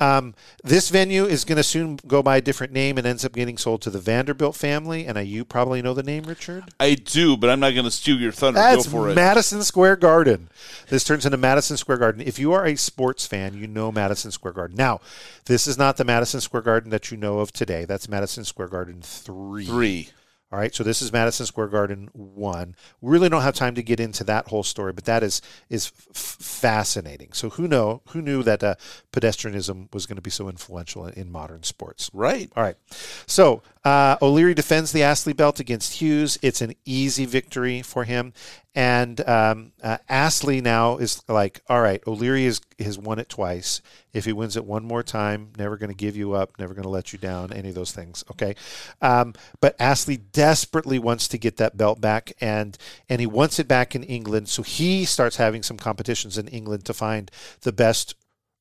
Um, this venue is going to soon go by a different name and ends up getting sold to the Vanderbilt family. And uh, you probably know the name, Richard. I do, but I'm not going to steal your thunder. That's Go for it. Madison Square Garden. This turns into Madison Square Garden. If you are a sports fan, you know Madison Square Garden. Now, this is not the Madison Square Garden that you know of today. That's Madison Square Garden 3. Three. All right, so this is Madison Square Garden 1. We really don't have time to get into that whole story, but that is is f- fascinating. So who know who knew that uh, pedestrianism was going to be so influential in, in modern sports? Right. All right. So uh, O'Leary defends the Astley belt against Hughes. It's an easy victory for him. And um, uh, Astley now is like, all right, O'Leary is has won it twice. If he wins it one more time, never going to give you up, never going to let you down, any of those things. Okay, um, but Astley desperately wants to get that belt back, and and he wants it back in England. So he starts having some competitions in England to find the best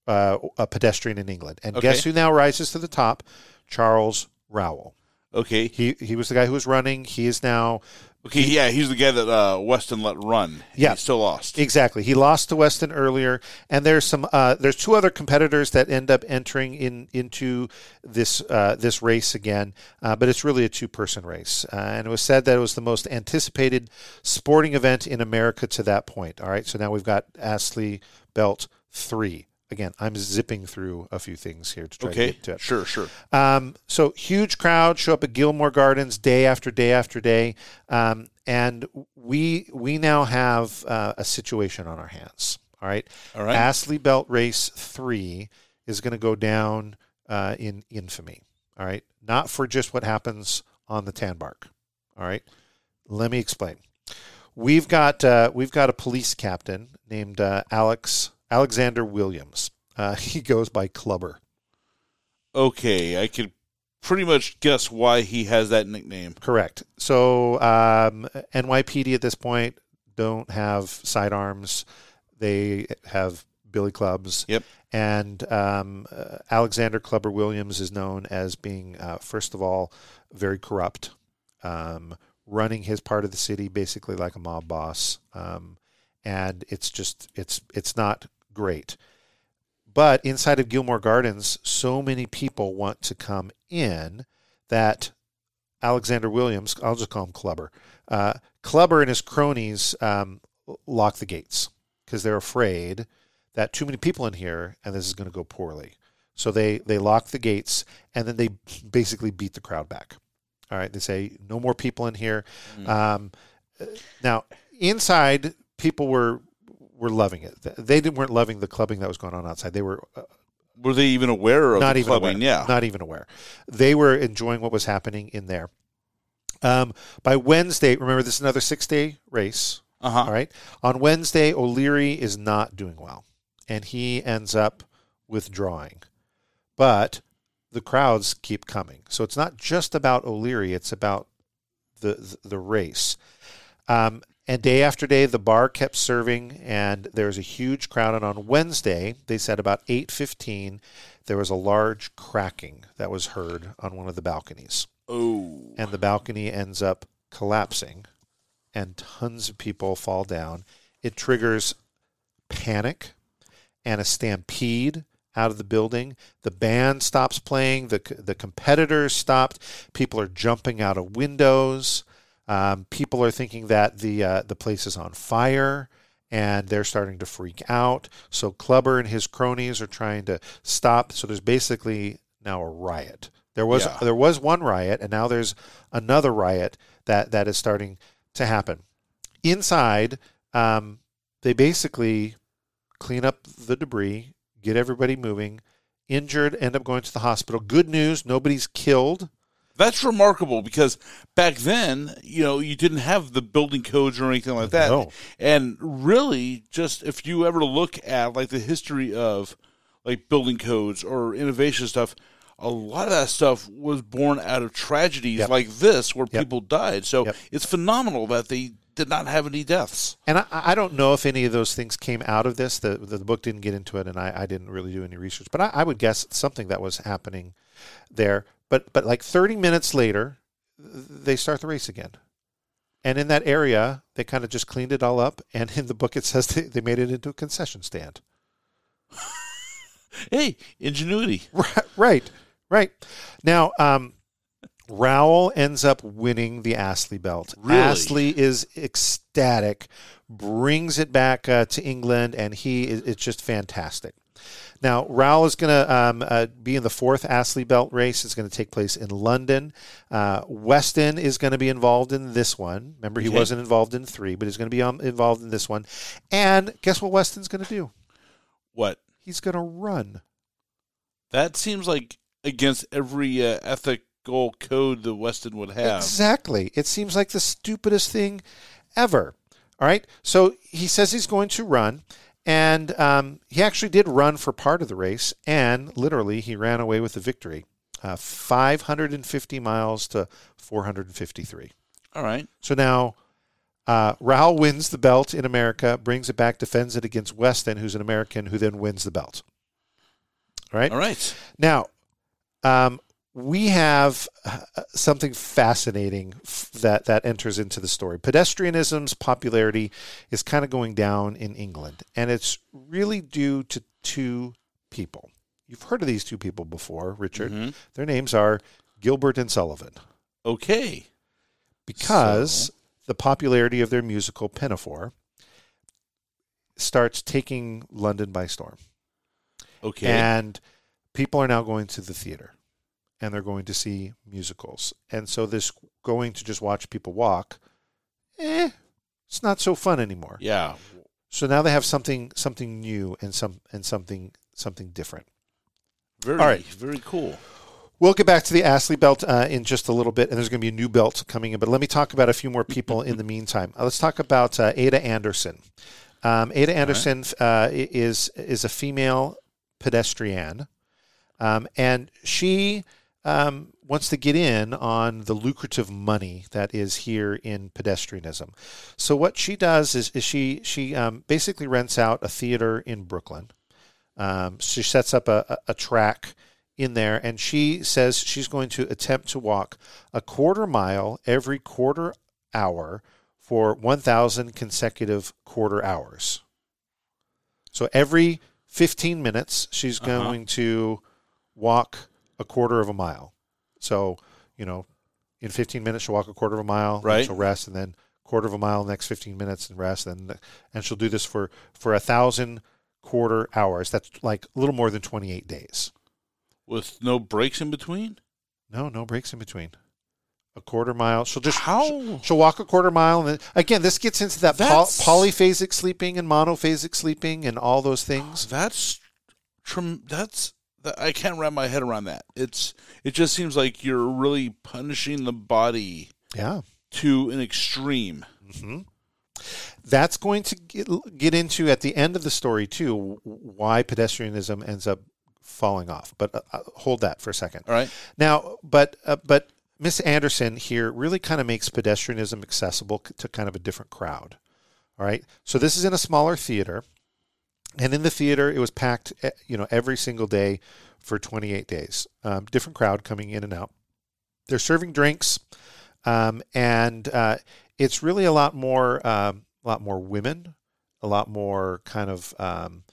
uh, a pedestrian in England. And Okay. guess who now rises to the top? Charles Rowell. Okay. He he was the guy who was running. He is now Okay. Yeah, he's the guy that uh, Weston let run. Yeah. He still lost. Exactly. He lost to Weston earlier, and there's some uh, there's two other competitors that end up entering in into this uh, this race again, uh, but it's really a two person race, uh, and it was said that it was the most anticipated sporting event in America to that point. All right, so now we've got Astley Belt three. Again, I'm zipping through a few things here to try to get to it. Sure. Sure. Um, so huge crowd show up at Gilmore Gardens day after day after day, um, and we we now have uh, a situation on our hands. All right, All right. Astley Belt Race Three is going to go down uh, in infamy. All right, not for just what happens on the Tanbark. All right, let me explain. We've got uh, we've got a police captain named uh, Alex Alexander Williams. Uh, he goes by Clubber. Okay. I could pretty much guess why he has that nickname. Correct. So um, NYPD at this point don't have sidearms; they have billy clubs. Yep. And um, uh, Alexander Clubber Williams is known as being, uh, first of all, very corrupt, um, running his part of the city basically like a mob boss, um, and it's just it's it's not great. But inside of Gilmore Gardens, so many people want to come in that Alexander Williams, I'll just call him Clubber. Uh, Clubber and his cronies um, lock the gates because they're afraid that too many people in here and this is going to go poorly. So they they lock the gates and then they basically beat the crowd back. All right, they say no more people in here. Um, now inside, people were were loving it. They didn't weren't loving the clubbing that was going on outside. They were uh, Were they even aware of not the even clubbing? aware. Yeah. not even aware. They were enjoying what was happening in there. Um, by Wednesday, remember this is another six day race. Uh huh. All right. On Wednesday, O'Leary is not doing well, and he ends up withdrawing. But the crowds keep coming, so it's not just about O'Leary; it's about the the race. Um, and day after day, the bar kept serving, and there was a huge crowd. And on Wednesday, they said about eight fifteen, there was a large cracking that was heard on one of the balconies Oh. and the balcony ends up collapsing and tons of people fall down. It triggers panic and a stampede out of the building. The band stops playing, the, the competitors stopped, people are jumping out of windows. Um, people are thinking that the uh, the place is on fire and they're starting to freak out. So Clubber and his cronies are trying to stop. So there's basically now a riot. There was Yeah. there was one riot, and now there's another riot that that is starting to happen. Inside, um, they basically clean up the debris, get everybody moving. Injured end up going to the hospital. Good news, nobody's killed. That's remarkable because back then, you know, you didn't have the building codes or anything like that. No. And really, just if you ever look at like the history of like building codes or innovation stuff, a lot of that stuff was born out of tragedies Yep. like this where Yep. people died. So Yep. it's phenomenal that they did not have any deaths. And I, I don't know if any of those things came out of this. The, the, book didn't get into it, and I, I didn't really do any research. But I, I would guess something that was happening there. But but like 30 minutes later, they start the race again. And in that area, they kind of just cleaned it all up. And in the book, it says they, they made it into a concession stand. Hey, ingenuity. Right, right, right. Now, um, Rowell ends up winning the Astley belt. Really? Astley is ecstatic, brings it back uh, to England, and he is, it's just fantastic. Now, Rowell is going to um, uh, be in the fourth Astley belt race. It's going to take place in London. Uh, Weston is going to be involved in this one. Remember, he Okay. wasn't involved in three, but he's going to be um, involved in this one. And guess what Weston's going to do? What? He's going to run. That seems like against every uh, ethical code that Weston would have. Exactly. It seems like the stupidest thing ever. All right. So he says he's going to run, And um, he actually did run for part of the race, and literally he ran away with the victory. Uh, 550 miles to 453. All right. So now uh, Rowell wins the belt in America, brings it back, defends it against Weston, who's an American, who then wins the belt. All right. All right. Now, um, we have uh, something fascinating that that enters into the story. Pedestrianism's popularity is kind of going down in England, and it's really due to two people. You've heard of these two people before, Richard. Mhm. Their names are Gilbert and Sullivan Okay. because So- the popularity of their musical Pinafore starts taking London by storm. Okay. And people are now going to the theater and they're going to see musicals. And so this going to just watch people walk, eh, it's not so fun anymore. yeah. So now they have something something new and some and something something different. Very. All right. Very cool. We'll get back to the Astley belt uh, in just a little bit, and there's going to be a new belt coming in. But let me talk about a few more people in the meantime. Uh, let's talk about uh, Ada Anderson. Um, Ada Anderson uh, is is a female pedestrian, um, and she um, wants to get in on the lucrative money that is here in pedestrianism. So what she does is, is she she um, basically rents out a theater in Brooklyn. Um, she sets up a, a, a track in there, and she says she's going to attempt to walk a quarter mile every quarter hour for 1,000 consecutive quarter hours. So every 15 minutes, she's Uh-huh. going to walk a quarter of a mile. So, you know, in 15 minutes, she'll walk a quarter of a mile, Right. she'll rest, and then quarter of a mile next 15 minutes and rest. And, and she'll do this for, for a thousand quarter hours. That's like a little more than 28 days. With no breaks in between. No, no breaks in between. A quarter mile. She'll just How? She'll, walk a quarter mile, and then again, this gets into that poly, polyphasic sleeping and monophasic sleeping and all those things. That's. Trim, that's. I can't wrap my head around that. It's. It just seems like you're really punishing the body Yeah, to an extreme. that's going to get, get into at the end of the story too why pedestrianism ends up falling off. But uh, uh, hold that for a second. All right. Now, but uh, but Miss Anderson here really kind of makes pedestrianism accessible to kind of a different crowd. All right. So this is in a smaller theater, and in the theater it was packed, eh, you know, every single day for 28 days. Um, different crowd coming in and out. They're serving drinks, um, and uh, it's really a lot more, um, a lot more women, a lot more kind of. Um,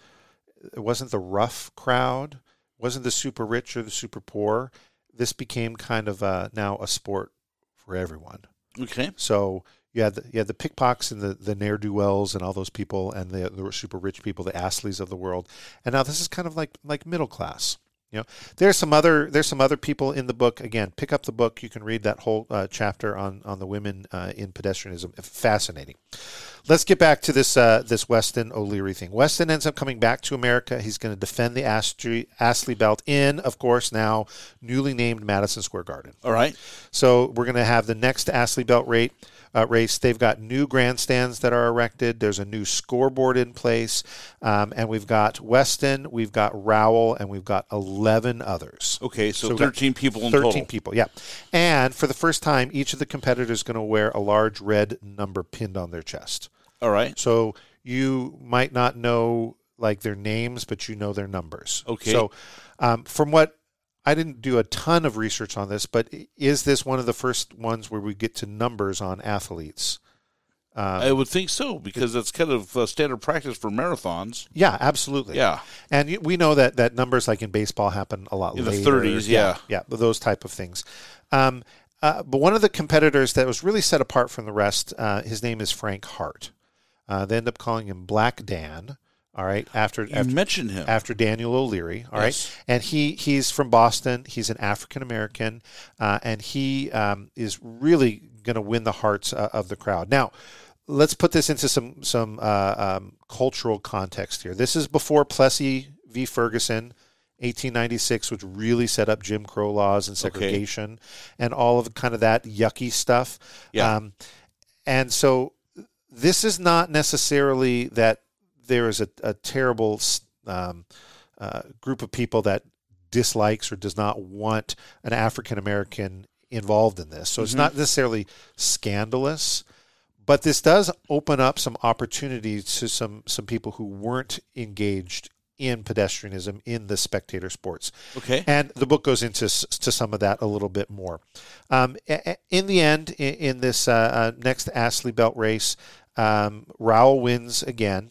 it wasn't the rough crowd, wasn't the super rich or the super poor. This became kind of a, now a sport for everyone. Okay. So you had the, you had the pickpockets and the, the ne'er do wells and all those people and the, the super rich people, the Astleys of the world. And now this is kind of like like middle class. You know, there's some other there's some other people in the book. Again, pick up the book. You can read that whole uh, chapter on on the women uh, in pedestrianism. Fascinating. Let's get back to this uh, this Weston O'Leary thing. Weston ends up coming back to America. He's going to defend the Astley, Astley belt in, of course, now newly named Madison Square Garden. All right. So we're going to have the next Astley Belt rate, uh, race. They've got new grandstands that are erected. There's a new scoreboard in place, um, and we've got Weston, we've got Rowell, and we've got 11 others. Okay. So, we've 13 people in 13 total. people, yeah. And for the first time, each of the competitors is going to wear a large red number pinned on their chest. All right. So you might not know like their names, but you know their numbers. Okay. So um, from what I didn't do a ton of research on this, but is this one of the first ones where we get to numbers on athletes? I would think so because that's kind of uh, standard practice for marathons. Yeah, absolutely. Yeah. and we know that that numbers like in baseball happen a lot In the 30s, yeah. yeah, those type of things. Um, uh, but one of the competitors that was really set apart from the rest, uh, his name is Frank Hart. Uh, they end up calling him Black Dan. All right, after You after, mentioned him. after Daniel O'Leary. All right, Yes. and he he's from Boston. He's an African American, uh, and he um, is really going to win the hearts uh, of the crowd. Now, let's put this into some some uh, um, cultural context here. This is before Plessy v. Ferguson. 1896, which really set up Jim Crow laws and segregation and all of kind of that yucky stuff. Yeah. Um, and so this is not necessarily that there is a, a terrible um, uh, group of people that dislikes or does not want an African American involved in this. So it's not necessarily scandalous, but this does open up some opportunities to some some people who weren't engaged in pedestrianism in the spectator sports. Okay. And the book goes into to some of that a little bit more. Um, in the end, in, in this uh, uh, next Astley Belt race, um, Rowell wins again.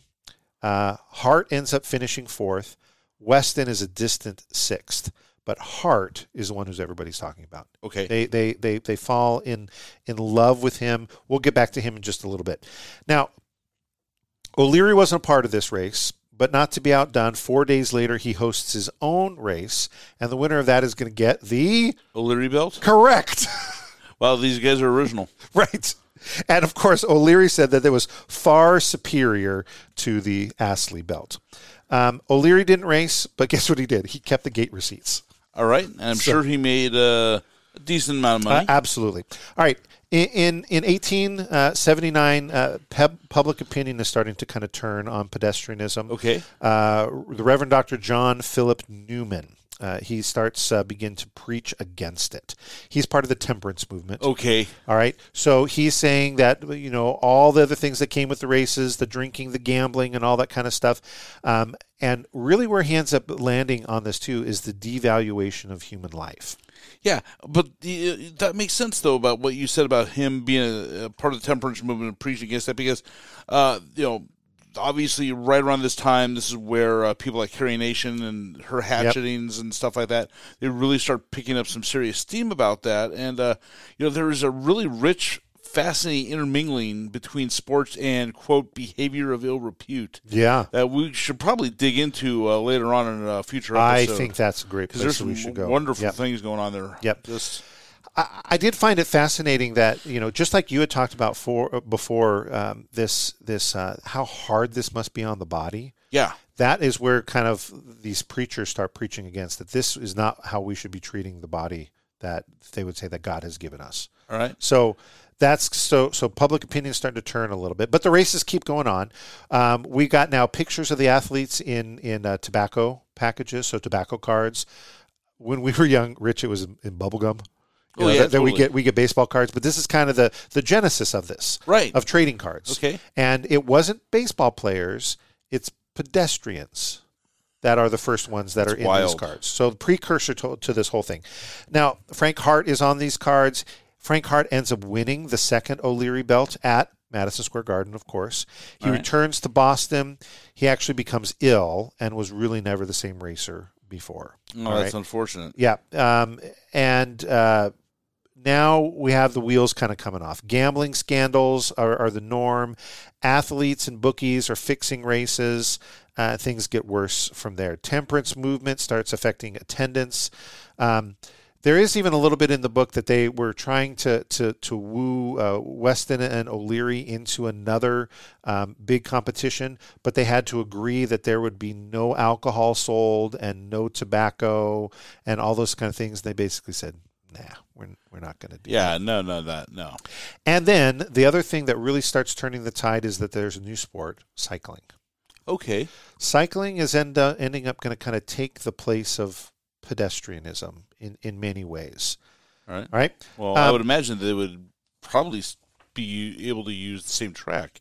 Uh, Hart ends up finishing fourth. Weston is a distant sixth, but Hart is the one who's everybody's talking about. Okay. They they they they fall in in love with him. We'll get back to him in just a little bit. Now, O'Leary wasn't a part of this race, but not to be outdone. Four days later, he hosts his own race, and the winner of that is going to get the O'Leary belt. correct. Well, these guys are original. right. And of course, O'Leary said that it was far superior to the Astley belt. Um, O'Leary didn't race, but guess what he did? He kept the gate receipts. All right, and I'm So- sure he made uh, a decent amount of Uh, money. absolutely. All right. In in, in 1879, uh, pub, public opinion is starting to kind of turn on pedestrianism. Okay. Uh, the Reverend Dr. John Philip Newman. Uh, he starts uh, begin to preach against it. He's part of the temperance movement. okay. All right. So he's saying that, you know, all the other things that came with the races, the drinking, the gambling, and all that kind of stuff. Um, and really, where he ends up landing on this, too, is the devaluation of human life. Yeah, but the, that makes sense though about what you said about him being a, a part of the temperance movement and preaching against that because, uh, you know, obviously right around this time, this is where uh, people like Carrie Nation and her hatchetings and stuff like that, they really start picking up some serious steam about that. And, uh, you know, there is a really rich, fascinating intermingling between sports and, quote, behavior of ill repute Yeah. that we should probably dig into uh, later on in a future I think that's a great because place there's that we some should go. wonderful Yep. things going on there. Yep. Just I, I did find it fascinating that you know, just like you had talked about for before, um, this this uh, how hard this must be on the body. yeah. That is where kind of these preachers start preaching against that. This is not how we should be treating the body that they would say that God has given us. All right. So that's so so public opinion is starting to turn a little bit, but the races keep going on. Um, we got now pictures of the athletes in in uh, tobacco packages, so tobacco cards. When we were young, Rich, it was in, in bubble You Oh, yeah, that, that we get we get baseball cards, but this is kind of the the genesis of this, Right. Of trading cards, Okay. And it wasn't baseball players; it's pedestrians that are the first ones that are in these cards. So the precursor to, to this whole thing. Now, Frank Hart is on these cards. Frank Hart ends up winning the second O'Leary belt at Madison Square Garden, of course. He right. returns to Boston. He actually becomes ill and was really never the same racer before. Oh, that's right? unfortunate. Yeah. Um, and uh, now we have the wheels kind of coming off. Gambling scandals are, are the norm. Athletes and bookies are fixing races. Uh, things get worse from there. Temperance movement starts affecting attendance. Um, there is even a little bit in the book that they were trying to to to woo uh, Weston and O'Leary into another um, big competition, but they had to agree that there would be no alcohol sold and no tobacco and all those kind of things. They basically said, "Nah, we're we're not going to do." Yeah, no, no, that no. And then the other thing that really starts turning the tide is that there's a new sport, cycling. Okay. Cycling is end up, ending up going to kind of take the place of pedestrianism in, in many ways. All right. All right. Well, I Um, would imagine they would probably be able to use the same track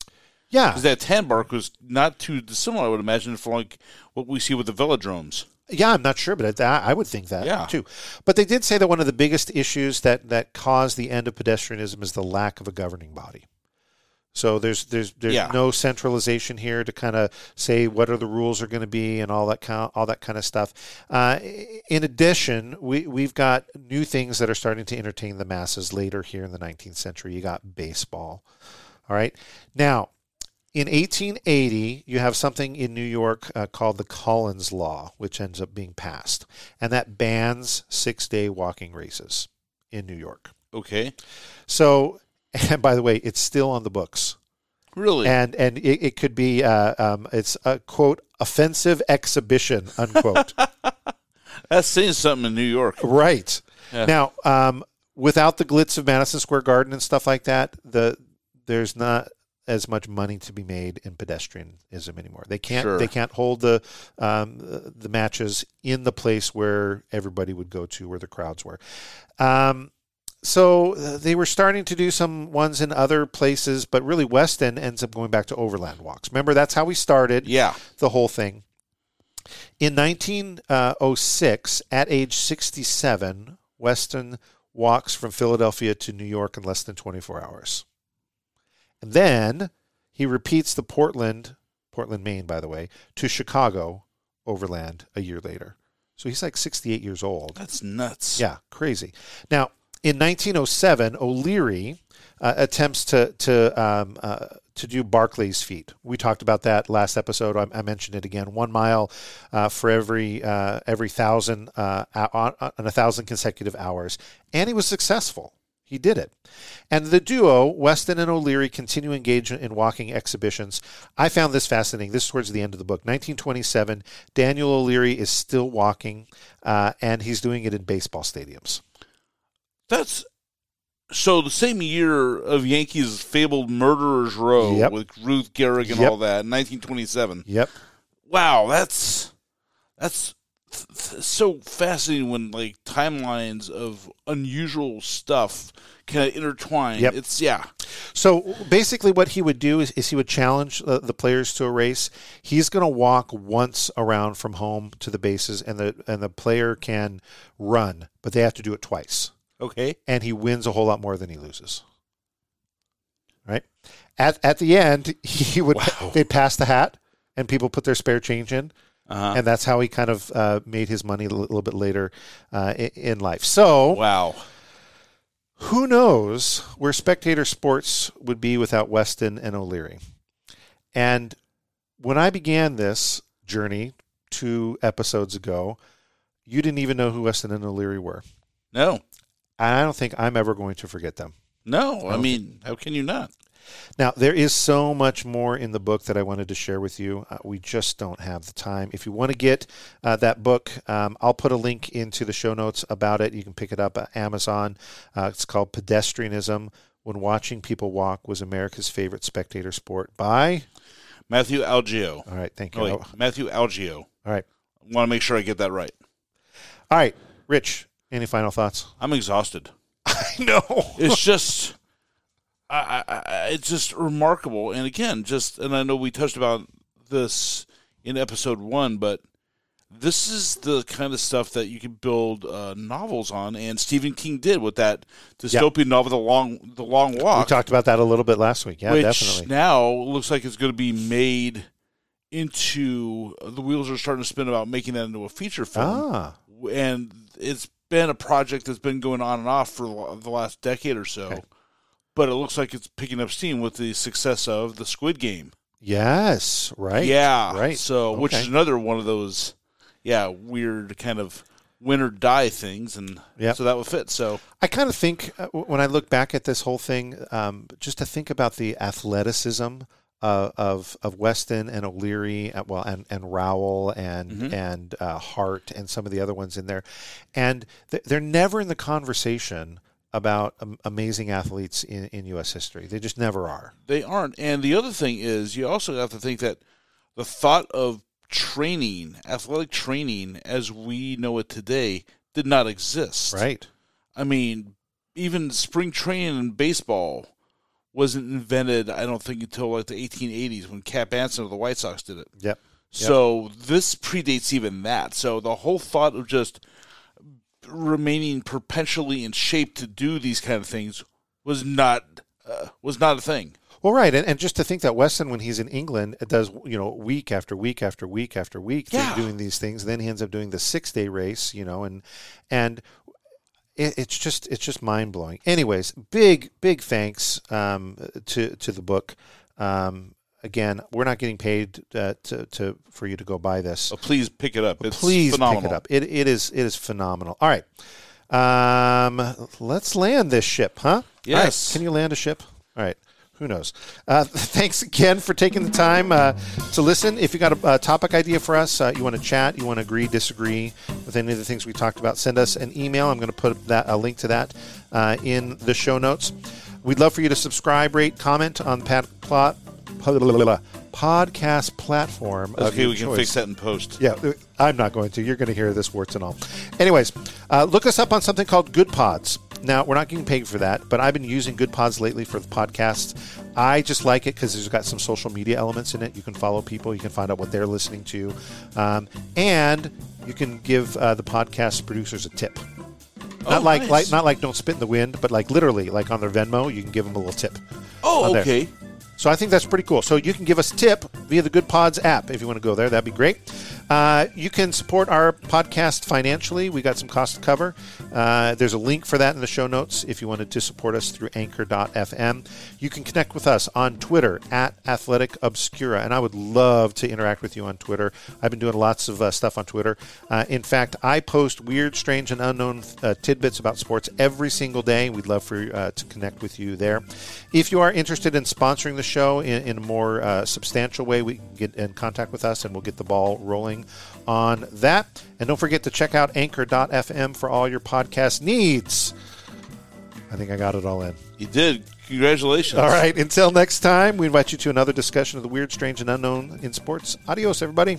Yeah. because that Tanbark was not too dissimilar. I would imagine for like what we see with the velodromes. Yeah, I'm not sure, but I, I would think that Yeah. too. But they did say that one of the biggest issues that that caused the end of pedestrianism is the lack of a governing body. So there's there's there's Yeah. no centralization here to kind of say what are the rules are going to be and all that kind all that kind of stuff. Uh, in addition, we we've got new things that are starting to entertain the masses later here in the 19th century. You got baseball. All right, now in 1880, you have something in New York uh, called the Collins Law, which ends up being passed, and that bans six-day walking races in New York. Okay. So, and by the way, it's still on the books, Really? and and it, it could be uh, um, it's a quote offensive exhibition unquote. That's saying something in New York. right Yeah. now, um, without the glitz of Madison Square Garden and stuff like that, the there's not as much money to be made in pedestrianism anymore. They can't Sure. they can't hold the um, the matches in the place where everybody would go to, where the crowds were. Um, so uh, they were starting to do some ones in other places, but really Weston ends up going back to overland walks. Remember, that's how we started Yeah. the whole thing. In 1906, at age 67, Weston walks from Philadelphia to New York in less than 24 hours. And then he repeats the Portland, Portland, Maine, by the way, to Chicago overland a year later. So he's like 68 years old. That's nuts. Yeah, crazy. Now, in 1907, O'Leary uh, attempts to to um, uh, to do Barclay's feat. We talked about that last episode. I, I mentioned it again. One mile uh, for every uh, every thousand uh, on, on a thousand consecutive hours, and he was successful. He did it. And the duo, Weston and O'Leary, continue engage in walking exhibitions. I found this fascinating. This is towards the end of the book. 1927, Daniel O'Leary is still walking, uh, and he's doing it in baseball stadiums. That's so the same year of Yankees' fabled Murderers Row Yep. with Ruth Gehrig and Yep. all that, 1927. Yep. Wow, that's that's th- th- so fascinating when like timelines of unusual stuff kind of intertwine. Yep. It's yeah, So basically, what he would do is, is he would challenge uh, the players to a race. He's going to walk once around from home to the bases, and the and the player can run, but they have to do it twice. okay. and he wins a whole lot more than he loses. Right? At at the end, he would they'd pass the hat, and people put their spare change in, Uh-huh. and that's how he kind of uh, made his money a little bit later uh, in life. So, Wow. who knows where spectator sports would be without Weston and O'Leary? And when I began this journey two episodes ago, you didn't even know who Weston and O'Leary were. No. And I don't think I'm ever going to forget them. No. I mean, how can you not? Now, there is so much more in the book that I wanted to share with you. Uh, we just don't have the time. If you want to get uh, that book, um, I'll put a link into the show notes about it. You can pick it up at Amazon. Uh, it's called Pedestrianism When Watching People Walk Was America's Favorite Spectator Sport by. Matthew Algeo. All right, thank you. Oh, wait, All Matthew Algeo. right. Want to make sure I get that right. All right, Rich, any final thoughts? I'm exhausted. I know. It's just, I, I, it's just remarkable. And again, just, and I know we touched about this in episode one, but this is the kind of stuff that you can build uh, novels on. And Stephen King did with that dystopian novel, The Long, The Long Walk. We talked about that a little bit last week. Yeah, which definitely. now looks like it's going to be made into the wheels are starting to spin about making that into a feature film Ah, and it's been a project that's been going on and off for the last decade or so Okay. But it looks like it's picking up steam with the success of the squid game yes, right. yeah right. so which is another one of those yeah weird kind of win or die things and Yep. so that would fit so I kind of think uh, when I look back at this whole thing, um, just to think about the athleticism uh, of of Weston and O'Leary, uh, well, and and Rowell and Mhm. and uh, Hart and some of the other ones in there, and th- they're never in the conversation about um, amazing athletes in, in U.S. history. They just never are. They aren't. And the other thing is, you also have to think that the thought of training, athletic training as we know it today, did not exist. Right. I mean, even spring training in baseball wasn't invented, I don't think, until like the 1880s when Cap Anson of the White Sox did it. Yep. So this predates even that. So the whole thought of just remaining perpetually in shape to do these kind of things was not uh, was not a thing. Well, right, and, and just to think that Weston, when he's in England, does you know week after week after week after week Yeah. doing these things. Then he ends up doing the six day race, you know, and and it, it's just it's just mind blowing. Anyways, big big thanks um, to to the book. Um, again, we're not getting paid uh, to, to for you to go buy this. So please pick it up. It's Please phenomenal. pick it up. It, it is it is phenomenal. All right, um, let's land this ship, huh? All right, Yes. Can you land a ship? All right. Who knows? Uh, thanks again for taking the time uh, to listen. If you got a, a topic idea for us, uh, you want to chat, you want to agree, disagree with any of the things we talked about, send us an email. I'm going to put that a link to that uh, in the show notes. We'd love for you to subscribe, rate, comment on Pat Plot podcast platform. of Okay, we can choice. fix that in post. Yeah, uh, I'm not going to. You're going to hear this warts and all. Anyways, uh, look us up on something called Good Pods. Now, we're not getting paid for that, but I've been using Good Pods lately for the podcast. I just like it because it's got some social media elements in it. You can follow people, you can find out what they're listening to, um, and you can give uh, the podcast producers a tip. Not Oh, like, nice. like not like don't spit in the wind, but like literally, like on their Venmo, you can give them a little tip. Oh, on there. okay. So I think that's pretty cool. So you can give us a tip via the Good Pods app if you want to go there. That'd be great. Uh, you can support our podcast financially. We got some cost to cover. Uh, there's a link for that in the show notes if you wanted to support us through anchor.fm. You can connect with us on Twitter at Athletic Obscura, and I would love to interact with you on Twitter. I've been doing lots of uh, stuff on Twitter. Uh, in fact, I post weird, strange, and unknown uh, tidbits about sports every single day. We'd love for uh, to connect with you there. If you are interested in sponsoring the show in, in a more substantial way, we can get in contact with us and we'll get the ball rolling on that. And don't forget to check out anchor.fm for all your podcast needs. I think I got it all in. You did. Congratulations. All right. Until next time, we invite you to another discussion of the weird, strange, and unknown in sports. Adios, everybody.